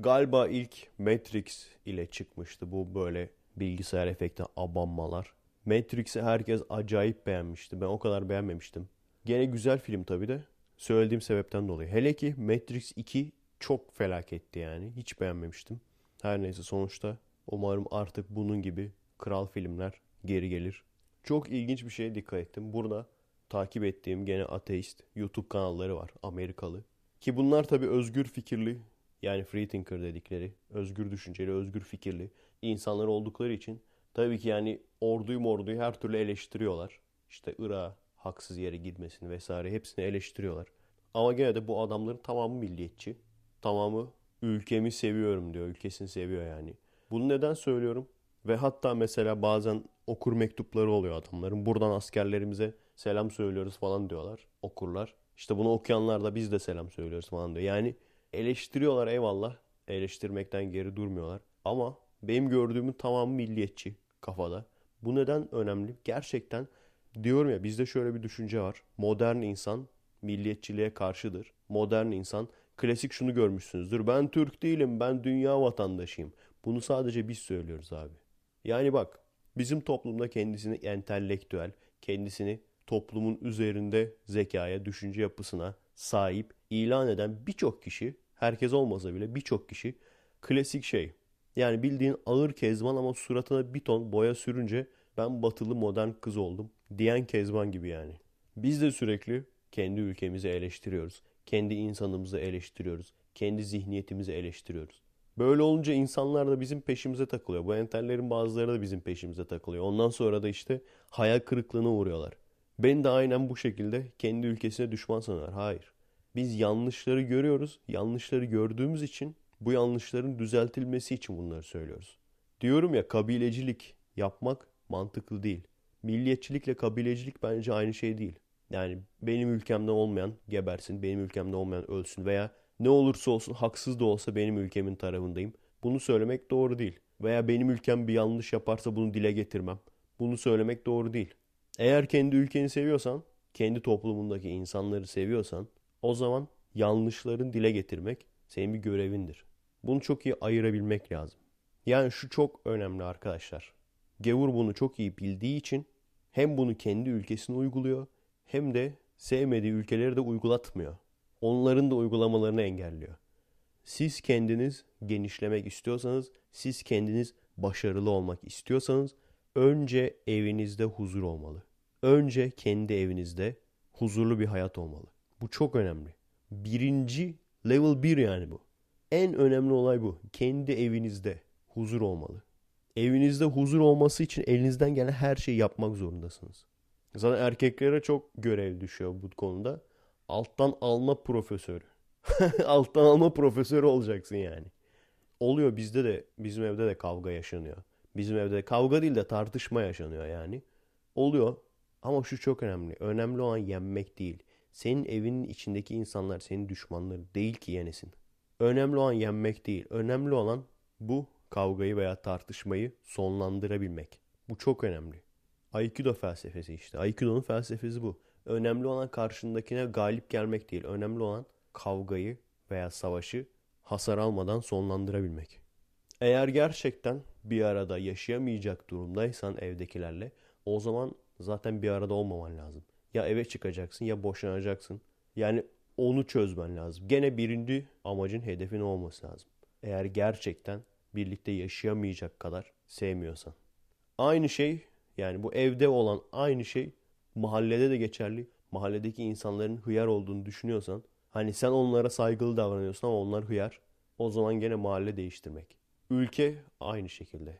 Galiba ilk Matrix ile çıkmıştı bu böyle bilgisayar efekti abanmalar. Matrix'i herkes acayip beğenmişti. Ben o kadar beğenmemiştim. Gene güzel film tabi de. Söylediğim sebepten dolayı. Hele ki Matrix 2 çok felaketti yani. Hiç beğenmemiştim. Her neyse sonuçta umarım artık bunun gibi kral filmler geri gelir. Çok ilginç bir şeye dikkat ettim. Burada takip ettiğim gene ateist YouTube kanalları var. Amerikalı. Ki bunlar tabi özgür fikirli yani free thinker dedikleri özgür düşünceli, özgür fikirli insanlar oldukları için tabii ki yani orduyu morduyu her türlü eleştiriyorlar. İşte Irak'a haksız yere gitmesini vesaire hepsini eleştiriyorlar. Ama gene de bu adamların tamamı milliyetçi. Tamamı ülkemi seviyorum diyor. Ülkesini seviyor yani. Bunu neden söylüyorum? Ve hatta mesela bazen okur mektupları oluyor adamların. Buradan askerlerimize selam söylüyoruz falan diyorlar. Okurlar. İşte bunu okuyanlar da biz de selam söylüyoruz falan diyor. Yani eleştiriyorlar eyvallah. Eleştirmekten geri durmuyorlar. Ama benim gördüğümün tamamı milliyetçi kafada. Bu neden önemli? Gerçekten diyorum ya bizde şöyle bir düşünce var. Modern insan milliyetçiliğe karşıdır. Modern insan klasik şunu görmüşsünüzdür. Ben Türk değilim, ben dünya vatandaşıyım. Bunu sadece biz söylüyoruz abi. Yani bak bizim toplumda kendisini entelektüel, kendisini toplumun üzerinde zekaya, düşünce yapısına sahip ilan eden birçok kişi, herkes olmasa bile birçok kişi klasik şey. Yani bildiğin ağır kezban ama suratına bir ton boya sürünce ben batılı modern kız oldum diyen kezban gibi yani. Biz de sürekli kendi ülkemizi eleştiriyoruz. Kendi insanımızı eleştiriyoruz. Kendi zihniyetimizi eleştiriyoruz. Böyle olunca insanlar da bizim peşimize takılıyor. Bu entellerin bazıları da bizim peşimize takılıyor. Ondan sonra da işte hayal kırıklığına uğruyorlar. Ben de aynen bu şekilde kendi ülkesine düşman sanıyorlar. Hayır. Biz yanlışları görüyoruz. Yanlışları gördüğümüz için bu yanlışların düzeltilmesi için bunları söylüyoruz. Diyorum ya kabilecilik yapmak mantıklı değil. Milliyetçilikle kabilecilik bence aynı şey değil. Yani benim ülkemde olmayan gebersin, benim ülkemde olmayan ölsün veya ne olursa olsun haksız da olsa benim ülkemin tarafındayım. Bunu söylemek doğru değil. Veya benim ülkem bir yanlış yaparsa bunu dile getirmem. Bunu söylemek doğru değil. Eğer kendi ülkeni seviyorsan, kendi toplumundaki insanları seviyorsan o zaman yanlışların dile getirmek senin bir görevindir. Bunu çok iyi ayırabilmek lazım. Yani şu çok önemli arkadaşlar. Gevur bunu çok iyi bildiği için hem bunu kendi ülkesine uyguluyor hem de sevmediği ülkeleri de uygulatmıyor. Onların da uygulamalarını engelliyor. Siz kendiniz genişlemek istiyorsanız, siz kendiniz başarılı olmak istiyorsanız önce evinizde huzur olmalı. Önce kendi evinizde huzurlu bir hayat olmalı. Bu çok önemli. Birinci level 1 yani bu. En önemli olay bu. Kendi evinizde huzur olmalı. Evinizde huzur olması için elinizden gelen her şeyi yapmak zorundasınız. Zaten erkeklere çok görev düşüyor bu konuda. Alttan alma profesörü. Alttan alma profesörü olacaksın yani. Oluyor bizde de bizim evde de kavga yaşanıyor. Bizim evde kavga değil de tartışma yaşanıyor yani. Oluyor ama şu çok önemli. Önemli olan yenmek değil. Senin evinin içindeki insanlar senin düşmanların değil ki yenesin. Önemli olan yenmek değil. Önemli olan bu kavgayı veya tartışmayı sonlandırabilmek. Bu çok önemli. Aikido felsefesi işte. Aikido'nun felsefesi bu. Önemli olan karşındakine galip gelmek değil. Önemli olan kavgayı veya savaşı hasar almadan sonlandırabilmek. Eğer gerçekten bir arada yaşayamayacak durumdaysan evdekilerle o zaman zaten bir arada olmaman lazım. Ya eve çıkacaksın ya boşanacaksın. Yani onu çözmen lazım. Gene birinci amacın hedefin olması lazım. Eğer gerçekten birlikte yaşayamayacak kadar sevmiyorsan. Aynı şey yani bu evde olan aynı şey mahallede de geçerli. Mahalledeki insanların hıyar olduğunu düşünüyorsan hani sen onlara saygılı davranıyorsun ama onlar hıyar. O zaman gene mahalle değiştirmek. Ülke aynı şekilde.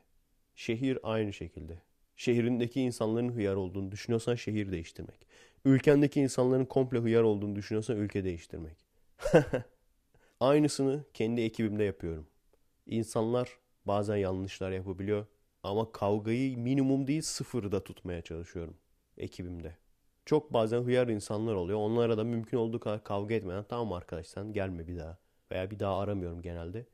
Şehir aynı şekilde. Şehrindeki insanların hıyar olduğunu düşünüyorsan şehir değiştirmek. Ülkendeki insanların komple hıyar olduğunu düşünüyorsan ülke değiştirmek. Aynısını kendi ekibimde yapıyorum. İnsanlar bazen yanlışlar yapabiliyor ama kavgayı minimum değil sıfırda tutmaya çalışıyorum ekibimde. Çok bazen hıyar insanlar oluyor. Onlara da mümkün olduğu kadar kavga etmeden tamam arkadaş sen gelme bir daha. Veya bir daha aramıyorum genelde.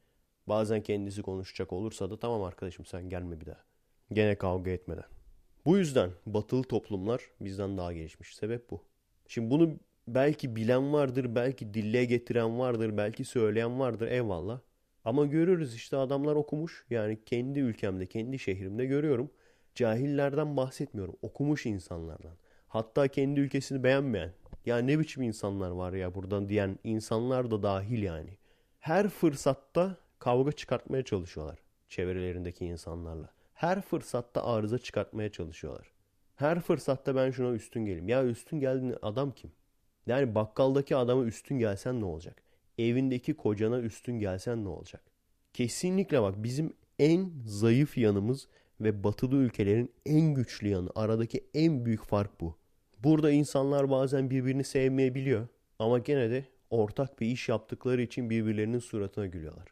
Bazen kendisi konuşacak olursa da tamam arkadaşım sen gelme bir daha. Gene kavga etmeden. Bu yüzden batılı toplumlar bizden daha gelişmiş. Sebep bu. Şimdi bunu belki bilen vardır, belki dille getiren vardır, belki söyleyen vardır eyvallah. Ama görüyoruz işte adamlar okumuş. Yani kendi ülkemde, kendi şehrimde görüyorum. Cahillerden bahsetmiyorum. Okumuş insanlardan. Hatta kendi ülkesini beğenmeyen. Ya ne biçim insanlar var ya buradan diyen insanlar da dahil yani. Her fırsatta kavga çıkartmaya çalışıyorlar çevrelerindeki insanlarla. Her fırsatta arıza çıkartmaya çalışıyorlar. Her fırsatta ben şuna üstün geleyim. Ya üstün geldiğin adam kim? Yani bakkaldaki adama üstün gelsen ne olacak? Evindeki kocana üstün gelsen ne olacak? Kesinlikle bak bizim en zayıf yanımız ve batılı ülkelerin en güçlü yanı. Aradaki en büyük fark bu. Burada insanlar bazen birbirini sevmeyebiliyor ama gene de ortak bir iş yaptıkları için birbirlerinin suratına gülüyorlar.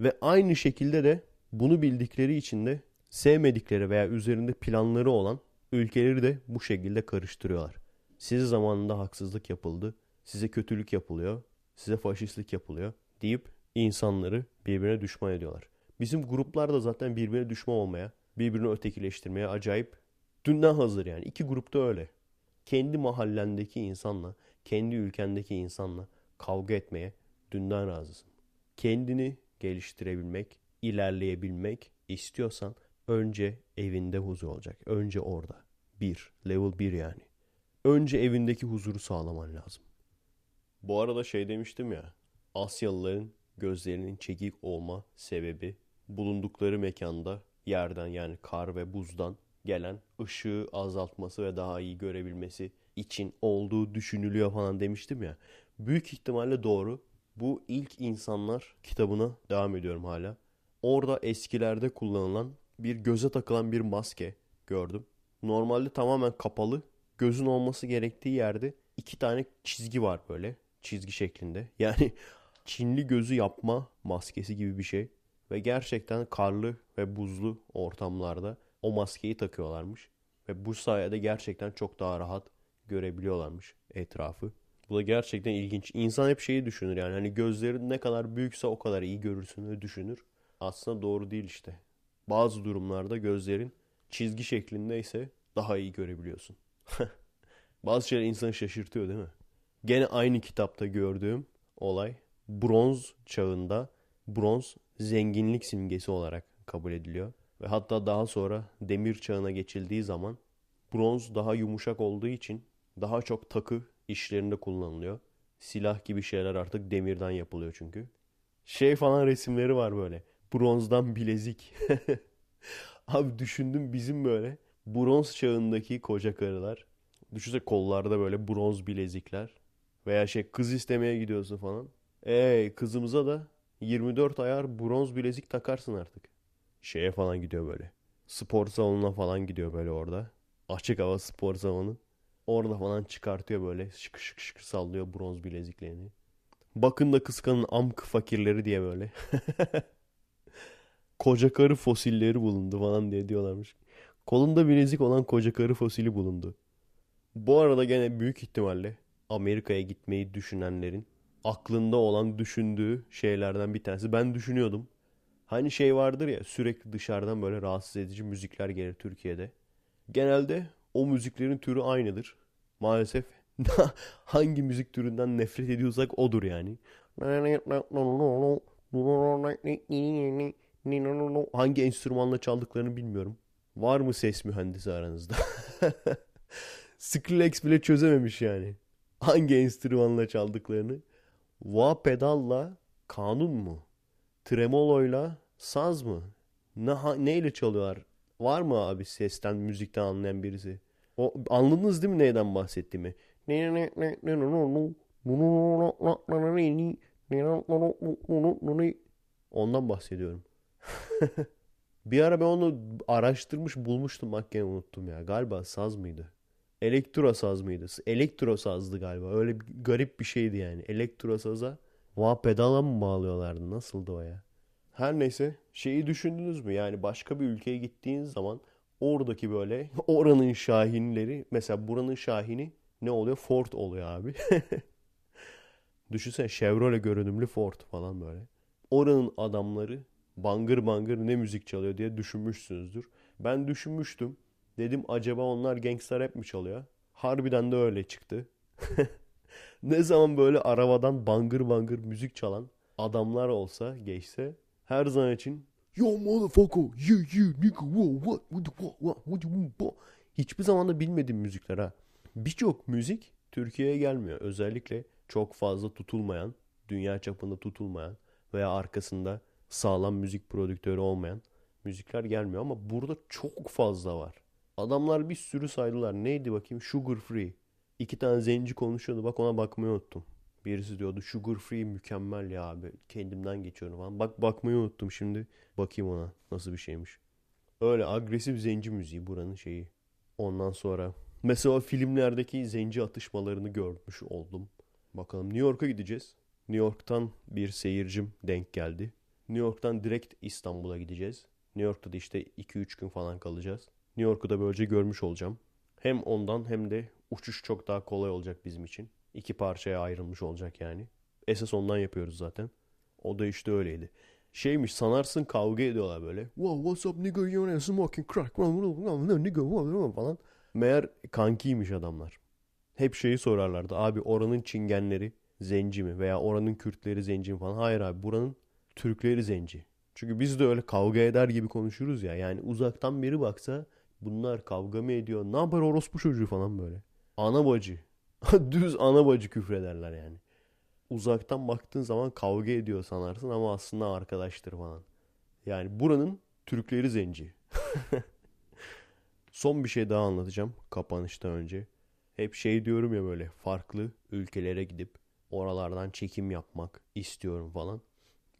Ve aynı şekilde de bunu bildikleri için de sevmedikleri veya üzerinde planları olan ülkeleri de bu şekilde karıştırıyorlar. Size zamanında haksızlık yapıldı, size kötülük yapılıyor, size faşistlik yapılıyor deyip insanları birbirine düşman ediyorlar. Bizim gruplar da zaten birbirine düşman olmaya, birbirini ötekileştirmeye acayip dünden hazır yani. İki grupta öyle. Kendi mahallendeki insanla, kendi ülkendeki insanla kavga etmeye dünden razısın. Kendini geliştirebilmek, ilerleyebilmek istiyorsan önce evinde huzur olacak. Önce orada. Bir. Level 1 yani. Önce evindeki huzuru sağlaman lazım. Bu arada şey demiştim ya. Asyalıların gözlerinin çekik olma sebebi bulundukları mekanda yerden yani kar ve buzdan gelen ışığı azaltması ve daha iyi görebilmesi için olduğu düşünülüyor falan demiştim ya. Büyük ihtimalle doğru. Bu ilk insanlar kitabına devam ediyorum hala. Orada eskilerde kullanılan bir göze takılan bir maske gördüm. Normalde tamamen kapalı. Gözün olması gerektiği yerde iki tane çizgi var böyle. Çizgi şeklinde. Yani Çinli gözü yapma maskesi gibi bir şey. Ve gerçekten karlı ve buzlu ortamlarda o maskeyi takıyorlarmış. Ve bu sayede gerçekten çok daha rahat görebiliyorlarmış etrafı. Bu da gerçekten ilginç. İnsan hep şeyi düşünür yani hani gözlerin ne kadar büyükse o kadar iyi görürsün düşünür. Aslında doğru değil işte. Bazı durumlarda gözlerin çizgi şeklindeyse daha iyi görebiliyorsun. Bazı şeyler insanı şaşırtıyor değil mi? Gene aynı kitapta gördüğüm olay bronz çağında bronz zenginlik simgesi olarak kabul ediliyor. Ve hatta daha sonra demir çağına geçildiği zaman bronz daha yumuşak olduğu için daha çok takı işlerinde kullanılıyor. Silah gibi şeyler artık demirden yapılıyor çünkü. Şey falan resimleri var böyle. Bronzdan bilezik. Abi düşündüm bizim böyle bronz çağındaki koca karılar. Düşünsene kollarda böyle bronz bilezikler. Veya şey kız istemeye gidiyorsun falan. Ey kızımıza da 24 ayar bronz bilezik takarsın artık. Şeye falan gidiyor böyle. Spor salonuna falan gidiyor böyle orada. Açık hava spor salonu. Orada falan çıkartıyor böyle şık şık şık sallıyor bronz bileziklerini. Bakın da kıskanın amk fakirleri diye böyle. koca karı fosilleri bulundu falan diye diyorlarmış. Kolunda bilezik olan koca karı fosili bulundu. Bu arada gene büyük ihtimalle Amerika'ya gitmeyi düşünenlerin aklında olan düşündüğü şeylerden bir tanesi. Ben düşünüyordum. Hani şey vardır ya sürekli dışarıdan böyle rahatsız edici müzikler gelir Türkiye'de. Genelde o müziklerin türü aynıdır. Maalesef hangi müzik türünden nefret ediyorsak odur yani. Hangi enstrümanla çaldıklarını bilmiyorum. Var mı ses mühendisi aranızda? Skrillex bile çözememiş yani. Hangi enstrümanla çaldıklarını. Va pedalla kanun mu? Tremoloyla saz mı? Ne, neyle çalıyorlar? Var mı abi sesten, müzikten anlayan birisi? O, anladınız değil mi neyden bahsettiğimi? Ondan bahsediyorum. bir ara ben onu araştırmış bulmuştum bak gene unuttum ya. Galiba saz mıydı? Elektro saz mıydı? Elektro sazdı galiba. Öyle bir, garip bir şeydi yani. Elektro saza va pedala mı bağlıyorlardı? Nasıldı o ya? Her neyse şeyi düşündünüz mü? Yani başka bir ülkeye gittiğiniz zaman oradaki böyle oranın şahinleri mesela buranın şahini ne oluyor? Ford oluyor abi. Düşünsene Chevrolet görünümlü Ford falan böyle. Oranın adamları bangır bangır ne müzik çalıyor diye düşünmüşsünüzdür. Ben düşünmüştüm. Dedim acaba onlar gangster rap mi çalıyor? Harbiden de öyle çıktı. ne zaman böyle arabadan bangır bangır müzik çalan adamlar olsa geçse her zaman için Yo motherfucker, yeah yeah nigga, what, what, what, what, what, what, what. Hiçbir zaman da bilmediğim müzikler ha. Birçok müzik Türkiye'ye gelmiyor. Özellikle çok fazla tutulmayan, dünya çapında tutulmayan veya arkasında sağlam müzik prodüktörü olmayan müzikler gelmiyor ama burada çok fazla var. Adamlar bir sürü saydılar. Neydi bakayım? Sugar Free. İki tane zenci konuşuyordu. Bak ona bakmayı unuttum. Birisi diyordu Sugar Free mükemmel ya abi. Kendimden geçiyorum falan. Bak bakmayı unuttum şimdi. Bakayım ona nasıl bir şeymiş. Öyle agresif zenci müziği buranın şeyi. Ondan sonra mesela filmlerdeki zenci atışmalarını görmüş oldum. Bakalım New York'a gideceğiz. New York'tan bir seyircim denk geldi. New York'tan direkt İstanbul'a gideceğiz. New York'ta da işte 2-3 gün falan kalacağız. New York'u da böylece görmüş olacağım. Hem ondan hem de uçuş çok daha kolay olacak bizim için. İki parçaya ayrılmış olacak yani. Esas ondan yapıyoruz zaten. O da işte öyleydi. Şeymiş sanarsın kavga ediyorlar böyle. Wow what's up nigga you know smoking crack nigga falan. Meğer kankiymiş adamlar. Hep şeyi sorarlardı. Abi oranın çingenleri zenci mi? Veya oranın Kürtleri zenci mi falan. Hayır abi buranın Türkleri zenci. Çünkü biz de öyle kavga eder gibi konuşuruz ya. Yani uzaktan biri baksa bunlar kavga mı ediyor? Ne haber orospu çocuğu falan böyle. Ana bacı. Düz ana bacı küfrederler yani. Uzaktan baktığın zaman kavga ediyor sanarsın ama aslında arkadaştır falan. Yani buranın Türkleri zenci. Son bir şey daha anlatacağım kapanıştan önce. Hep şey diyorum ya böyle farklı ülkelere gidip oralardan çekim yapmak istiyorum falan.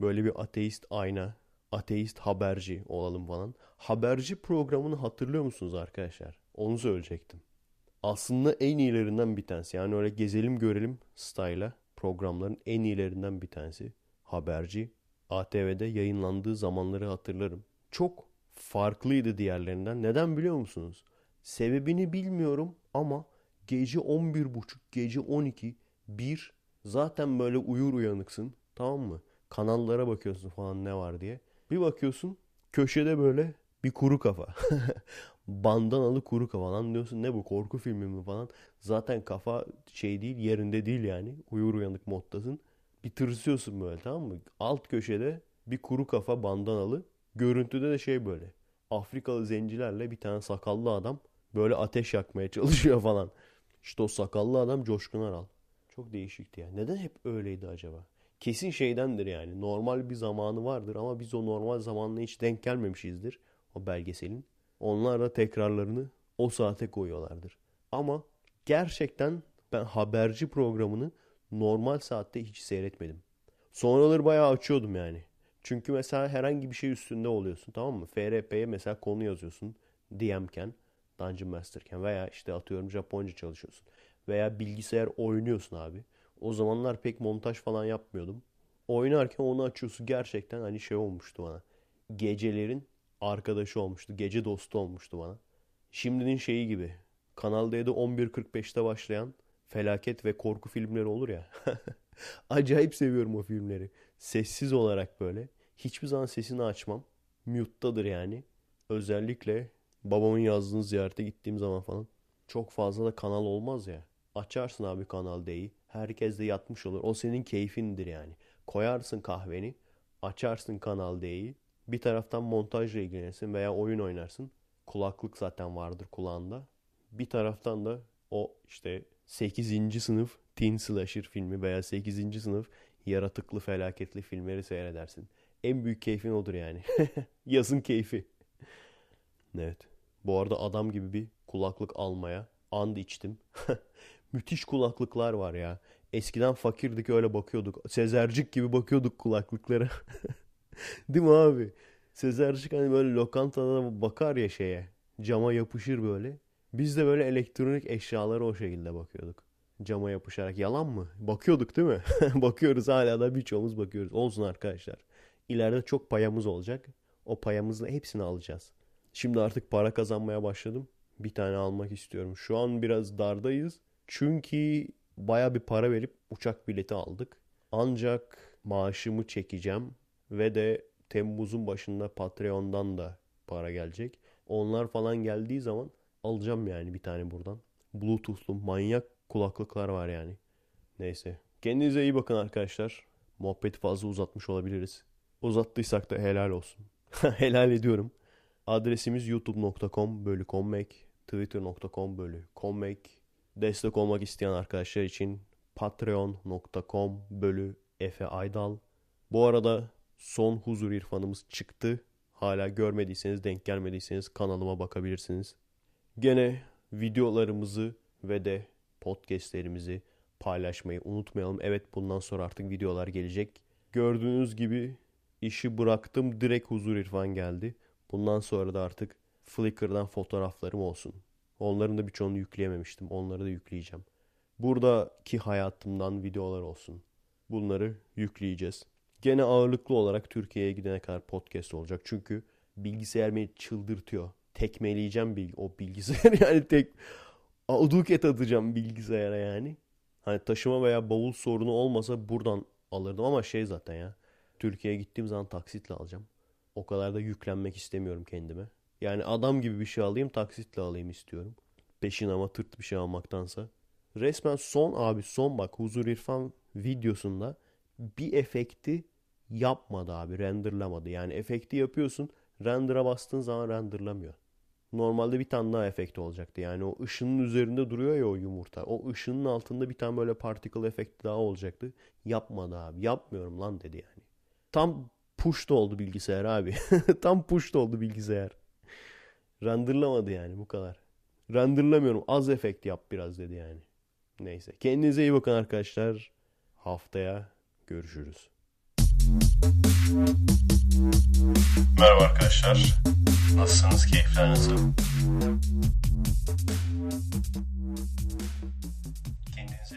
Böyle bir ateist ayna, ateist haberci olalım falan. Haberci programını hatırlıyor musunuz arkadaşlar? Onu söyleyecektim aslında en iyilerinden bir tanesi. Yani öyle gezelim görelim style'a programların en iyilerinden bir tanesi. Haberci. ATV'de yayınlandığı zamanları hatırlarım. Çok farklıydı diğerlerinden. Neden biliyor musunuz? Sebebini bilmiyorum ama gece 11.30, gece 12, 1 zaten böyle uyur uyanıksın. Tamam mı? Kanallara bakıyorsun falan ne var diye. Bir bakıyorsun köşede böyle bir kuru kafa. bandanalı kuru kafa lan diyorsun ne bu korku filmi mi falan. Zaten kafa şey değil yerinde değil yani. Uyur uyanık moddasın. Bir tırsıyorsun böyle tamam mı? Alt köşede bir kuru kafa bandanalı. Görüntüde de şey böyle. Afrikalı zencilerle bir tane sakallı adam böyle ateş yakmaya çalışıyor falan. İşte o sakallı adam Coşkun Aral. Çok değişikti ya. Neden hep öyleydi acaba? Kesin şeydendir yani. Normal bir zamanı vardır ama biz o normal zamanla hiç denk gelmemişizdir. O belgeselin. Onlar da tekrarlarını o saate koyuyorlardır. Ama gerçekten ben haberci programını normal saatte hiç seyretmedim. Sonraları bayağı açıyordum yani. Çünkü mesela herhangi bir şey üstünde oluyorsun tamam mı? FRP'ye mesela konu yazıyorsun. DM'ken, Dungeon Master'ken veya işte atıyorum Japonca çalışıyorsun. Veya bilgisayar oynuyorsun abi. O zamanlar pek montaj falan yapmıyordum. Oynarken onu açıyorsun gerçekten hani şey olmuştu bana. Gecelerin arkadaşı olmuştu. Gece dostu olmuştu bana. Şimdinin şeyi gibi. Kanal D'de 11.45'te başlayan felaket ve korku filmleri olur ya. Acayip seviyorum o filmleri. Sessiz olarak böyle. Hiçbir zaman sesini açmam. Mute'dadır yani. Özellikle babamın yazdığını ziyarete gittiğim zaman falan. Çok fazla da kanal olmaz ya. Açarsın abi Kanal D'yi. Herkes de yatmış olur. O senin keyfindir yani. Koyarsın kahveni. Açarsın Kanal D'yi. Bir taraftan montajla ilgilenirsin veya oyun oynarsın. Kulaklık zaten vardır kulağında. Bir taraftan da o işte 8. sınıf teen slasher filmi veya 8. sınıf yaratıklı felaketli filmleri seyredersin. En büyük keyfin odur yani. Yazın keyfi. Evet. Bu arada adam gibi bir kulaklık almaya and içtim. Müthiş kulaklıklar var ya. Eskiden fakirdik öyle bakıyorduk. Sezercik gibi bakıyorduk kulaklıklara. Değil mi abi? Sezercik hani böyle lokantada bakar ya şeye. Cama yapışır böyle. Biz de böyle elektronik eşyalara o şekilde bakıyorduk. Cama yapışarak. Yalan mı? Bakıyorduk değil mi? Bakıyoruz hala da birçoğumuz bakıyoruz. Olsun arkadaşlar. İleride çok payamız olacak. O payamızla hepsini alacağız. Şimdi artık para kazanmaya başladım. Bir tane almak istiyorum. Şu an biraz dardayız. Çünkü baya bir para verip uçak bileti aldık. Ancak maaşımı çekeceğim ve de Temmuz'un başında Patreon'dan da para gelecek. Onlar falan geldiği zaman alacağım yani bir tane buradan. Bluetooth'lu manyak kulaklıklar var yani. Neyse. Kendinize iyi bakın arkadaşlar. Muhabbeti fazla uzatmış olabiliriz. Uzattıysak da helal olsun. helal ediyorum. Adresimiz youtube.com bölü twitter.com bölü. Destek olmak isteyen arkadaşlar için patreon.com bölü Efe Aydal. Bu arada son huzur irfanımız çıktı. Hala görmediyseniz, denk gelmediyseniz kanalıma bakabilirsiniz. Gene videolarımızı ve de podcastlerimizi paylaşmayı unutmayalım. Evet bundan sonra artık videolar gelecek. Gördüğünüz gibi işi bıraktım. Direkt huzur irfan geldi. Bundan sonra da artık Flickr'dan fotoğraflarım olsun. Onların da birçoğunu yükleyememiştim. Onları da yükleyeceğim. Buradaki hayatımdan videolar olsun. Bunları yükleyeceğiz. Gene ağırlıklı olarak Türkiye'ye gidene kadar podcast olacak. Çünkü bilgisayar beni çıldırtıyor. Tekmeleyeceğim bilgi o bilgisayar yani tek aduket atacağım bilgisayara yani. Hani taşıma veya bavul sorunu olmasa buradan alırdım ama şey zaten ya. Türkiye'ye gittiğim zaman taksitle alacağım. O kadar da yüklenmek istemiyorum kendime. Yani adam gibi bir şey alayım taksitle alayım istiyorum. Peşin ama tırt bir şey almaktansa. Resmen son abi son bak Huzur İrfan videosunda bir efekti yapmadı abi renderlamadı. Yani efekti yapıyorsun render'a bastığın zaman renderlamıyor. Normalde bir tane daha efekt olacaktı. Yani o ışının üzerinde duruyor ya o yumurta. O ışının altında bir tane böyle particle efekti daha olacaktı. Yapmadı abi. Yapmıyorum lan dedi yani. Tam push oldu bilgisayar abi. Tam push oldu bilgisayar. Renderlamadı yani bu kadar. Renderlamıyorum. Az efekt yap biraz dedi yani. Neyse. Kendinize iyi bakın arkadaşlar. Haftaya görüşürüz. Merhaba arkadaşlar. Nasılsınız? Keyifler nasıl? Kendinize